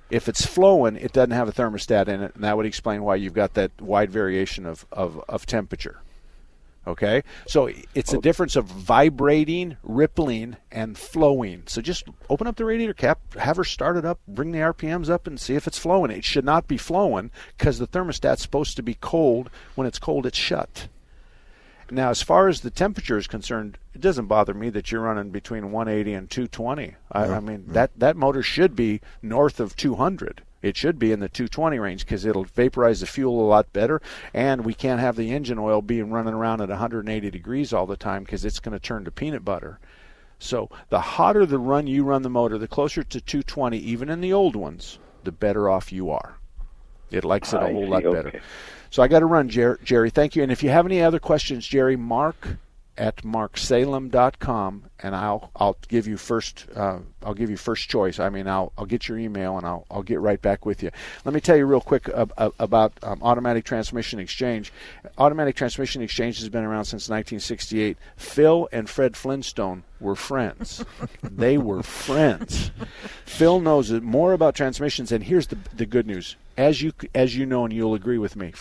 Speaker 1: If it's flowing, it doesn't have a thermostat in it, and that would explain why you've got that wide variation of, of, of temperature. Okay? So it's a oh. difference of vibrating, rippling, and flowing. So just open up the radiator cap, have her start it up, bring the RPMs up, and see if it's flowing. It should not be flowing because the thermostat's supposed to be cold. When it's cold, it's shut. Now, as far as the temperature is concerned, it doesn't bother me that you're running between 180 and 220. I, I mean, that, that motor should be north of 200. It should be in the 220 range because it'll vaporize the fuel a lot better, and we can't have the engine oil being running around at 180 degrees all the time because it's going to turn to peanut butter. So the hotter the run you run the motor, the closer to 220, even in the old ones, the better off you are. It likes it a
Speaker 31: I
Speaker 1: whole
Speaker 31: see,
Speaker 1: lot
Speaker 31: okay.
Speaker 1: better. So I got to run, Jer- Jerry. Thank you. And if you have any other questions, Jerry, mark at marksalem.com, and I'll I'll give you first uh, I'll give you first choice. I mean, I'll I'll get your email and I'll I'll get right back with you. Let me tell you real quick ab- ab- about um, automatic transmission exchange. Automatic transmission exchange has been around since 1968. Phil and Fred Flintstone were friends. [laughs] they were friends. Phil knows more about transmissions, and here's the the good news. As you as you know, and you'll agree with me,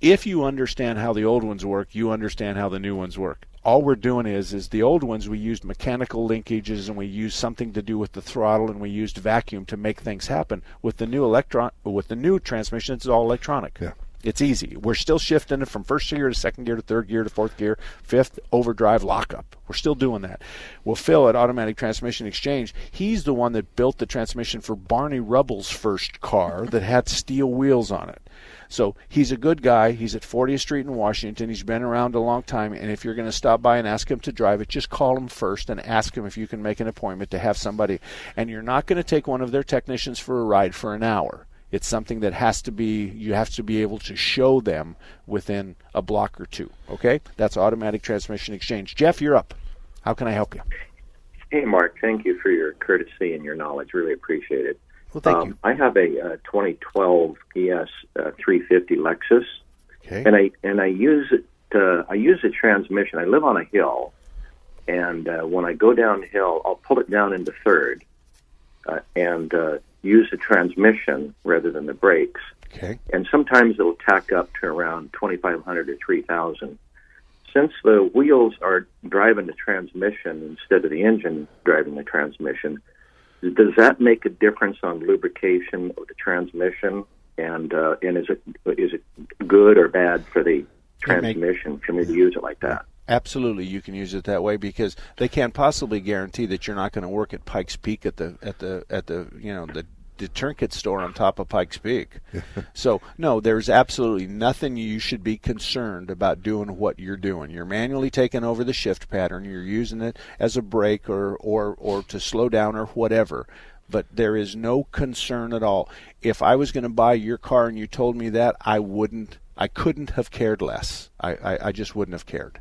Speaker 1: if you understand how the old ones work, you understand how the new ones work. All we're doing is is the old ones we used mechanical linkages and we used something to do with the throttle and we used vacuum to make things happen. With the new electron with the new transmission, it's all electronic.
Speaker 2: Yeah.
Speaker 1: It's easy. We're still shifting it from first gear to second gear to third gear to fourth gear, fifth overdrive lockup. We're still doing that. Well, Phil at Automatic Transmission Exchange, he's the one that built the transmission for Barney Rubble's first car that had steel wheels on it. So he's a good guy. He's at 40th Street in Washington. He's been around a long time. And if you're going to stop by and ask him to drive it, just call him first and ask him if you can make an appointment to have somebody. And you're not going to take one of their technicians for a ride for an hour. It's something that has to be, you have to be able to show them within a block or two. Okay? That's automatic transmission exchange. Jeff, you're up. How can I help you?
Speaker 32: Hey, Mark. Thank you for your courtesy and your knowledge. Really appreciate it.
Speaker 1: Well, thank
Speaker 32: um, you. I have a, uh 2012 ES uh, 350 Lexus,
Speaker 1: okay.
Speaker 32: and I and I use it. Uh, I use the transmission. I live on a hill, and uh, when I go downhill, I'll pull it down into third, uh, and uh, use the transmission rather than the brakes.
Speaker 1: Okay.
Speaker 32: And sometimes it'll tach up to around 2,500 or 3,000. Since the wheels are driving the transmission instead of the engine driving the transmission, does that make a difference on lubrication of the transmission? And uh, and is it is it good or bad for the transmission for me to use it like that?
Speaker 1: Absolutely, you can use it that way because they can't possibly guarantee that you're not going to work at Pikes Peak at the at the at the you know the the trinket store on top of Pikes Peak. [laughs] so no, there's absolutely nothing you should be concerned about doing what you're doing. You're manually taking over the shift pattern. You're using it as a brake or or or to slow down or whatever. But there is no concern at all. If I was going to buy your car and you told me that, I wouldn't. I couldn't have cared less. I, I, I just wouldn't have cared.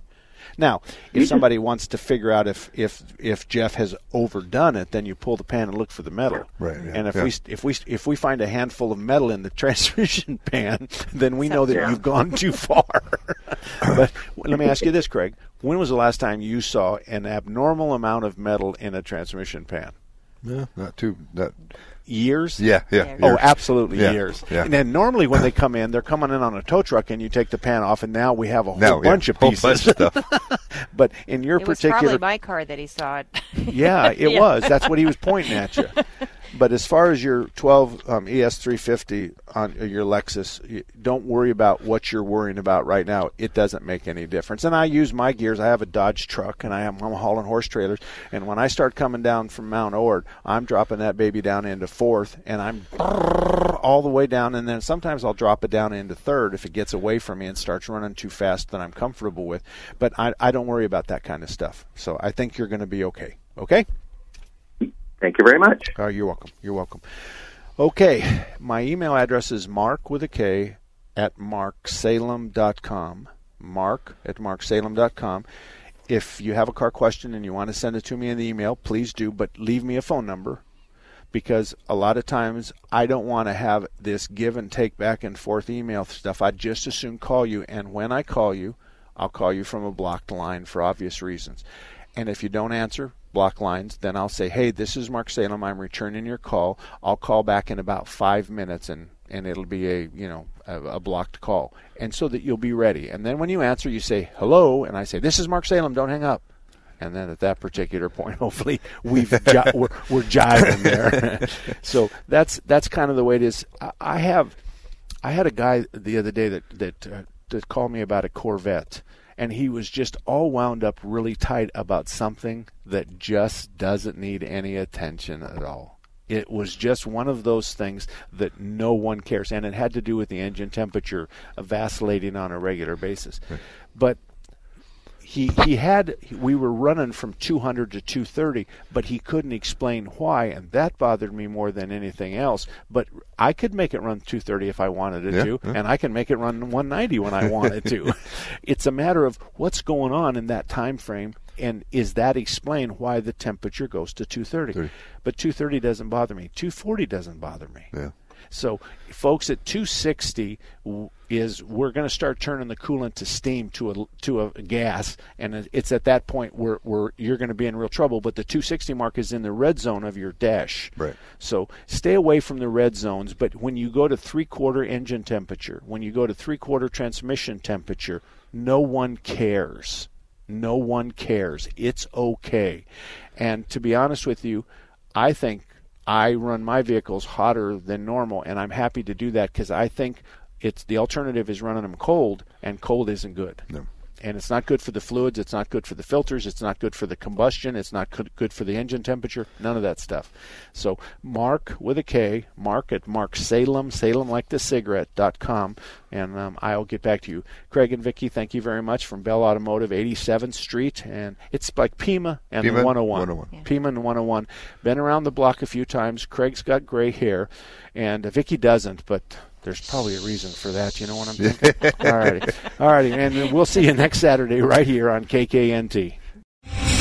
Speaker 1: Now, if somebody wants to figure out if, if if Jeff has overdone it, then you pull the pan and look for the metal.
Speaker 2: Right. yeah,
Speaker 1: And if
Speaker 2: yeah.
Speaker 1: we if we if we find a handful of metal in the [laughs] transmission pan, then we know that
Speaker 2: Yeah.
Speaker 1: you've gone too [laughs] far. [laughs] but let me ask you this, Craig: When was the last time you saw an abnormal amount of metal in a transmission pan?
Speaker 2: Yeah, not too not
Speaker 1: Years?
Speaker 2: Yeah, yeah.
Speaker 1: Oh, absolutely
Speaker 2: Yeah,
Speaker 1: years.
Speaker 2: Yeah.
Speaker 1: And then normally when they come in, they're coming in on a tow truck, and you take the pan off, and now we have a whole
Speaker 2: Now, yeah,
Speaker 1: bunch of
Speaker 2: whole
Speaker 1: pieces.
Speaker 2: bunch of stuff. [laughs]
Speaker 1: but in your
Speaker 3: it was
Speaker 1: particular
Speaker 3: probably my car that he saw it. [laughs]
Speaker 1: yeah, it [laughs]
Speaker 3: Yeah.
Speaker 1: was. That's what he was pointing at you. But as far as your 12 um, ES350 on uh, your Lexus, you, don't worry about what you're worrying about right now. It doesn't make any difference. And I use my gears. I have a Dodge truck, and I am I'm hauling horse trailers. And when I start coming down from Mount Ord, I'm dropping that baby down into fourth, and I'm all the way down. And then sometimes I'll drop it down into third if it gets away from me and starts running too fast than I'm comfortable with. But I, I don't worry about that kind of stuff. So I think you're going to be okay. Okay.
Speaker 32: Thank you very much.
Speaker 1: Oh, you're welcome. You're welcome. Okay, my email address is mark with a K at marksalem.com. Mark at marksalem.com. If you have a car question and you want to send it to me in the email, please do, but leave me a phone number because a lot of times I don't want to have this give and take back and forth email stuff. I'd just as soon call you, and when I call you, I'll call you from a blocked line for obvious reasons. And if you don't answer, block lines, then I'll say, hey, this is Mark Salem. I'm returning your call. I'll call back in about five minutes, and, and it'll be a you know a, a blocked call, and so that you'll be ready. And then when you answer, you say hello, and I say, this is Mark Salem. Don't hang up. And then at that particular point, [laughs] hopefully we've ji- [laughs] we're, we're jiving there. [laughs] so that's that's kind of the way it is. I, I have I had a guy the other day that that uh, that called me about a Corvette, and he was just all wound up really tight about something that just doesn't need any attention at all. It was just one of those things that no one cares, and it had to do with the engine temperature vacillating on a regular basis. But he he had we were running from 200 to 230 but he couldn't explain why and that bothered me more than anything else. But I could make it run 230 if I wanted it
Speaker 2: Yeah,
Speaker 1: to
Speaker 2: yeah.
Speaker 1: and I can make it run 190 when I wanted to. [laughs] It's a matter of what's going on in that time frame and is that explain why the temperature goes to 230 but 230 doesn't bother me. 240 doesn't bother me.
Speaker 2: Yeah.
Speaker 1: so, folks, at 260, w- is we're going to start turning the coolant to steam to a to a gas, and it's at that point where, where you're going to be in real trouble. But the 260 mark is in the red zone of your dash.
Speaker 2: Right.
Speaker 1: So stay away from the red zones. But when you go to three quarter engine temperature, when you go to three quarter transmission temperature, no one cares. No one cares. It's okay. And to be honest with you, I think I run my vehicles hotter than normal, and I'm happy to do that because I think it's the alternative is running them cold, and cold isn't good.
Speaker 2: No.
Speaker 1: And it's not good for the fluids. It's not good for the filters. It's not good for the combustion. It's not good, good for the engine temperature. None of that stuff. So Mark with a K, Mark at Mark Salem, Salem like the cigarette dot com, and um, I'll get back to you. Craig and Vicky, thank you very much from Bell Automotive, 87th Street, and it's like Pima and
Speaker 2: Pima,
Speaker 1: the 101.
Speaker 2: 101.
Speaker 1: Pima and 101. Been around the block a few times. Craig's got gray hair, and uh, Vicky doesn't, but there's probably a reason for that. You know what I'm [laughs] thinking? all righty. All righty. And we'll see you next Saturday right here on KKNT.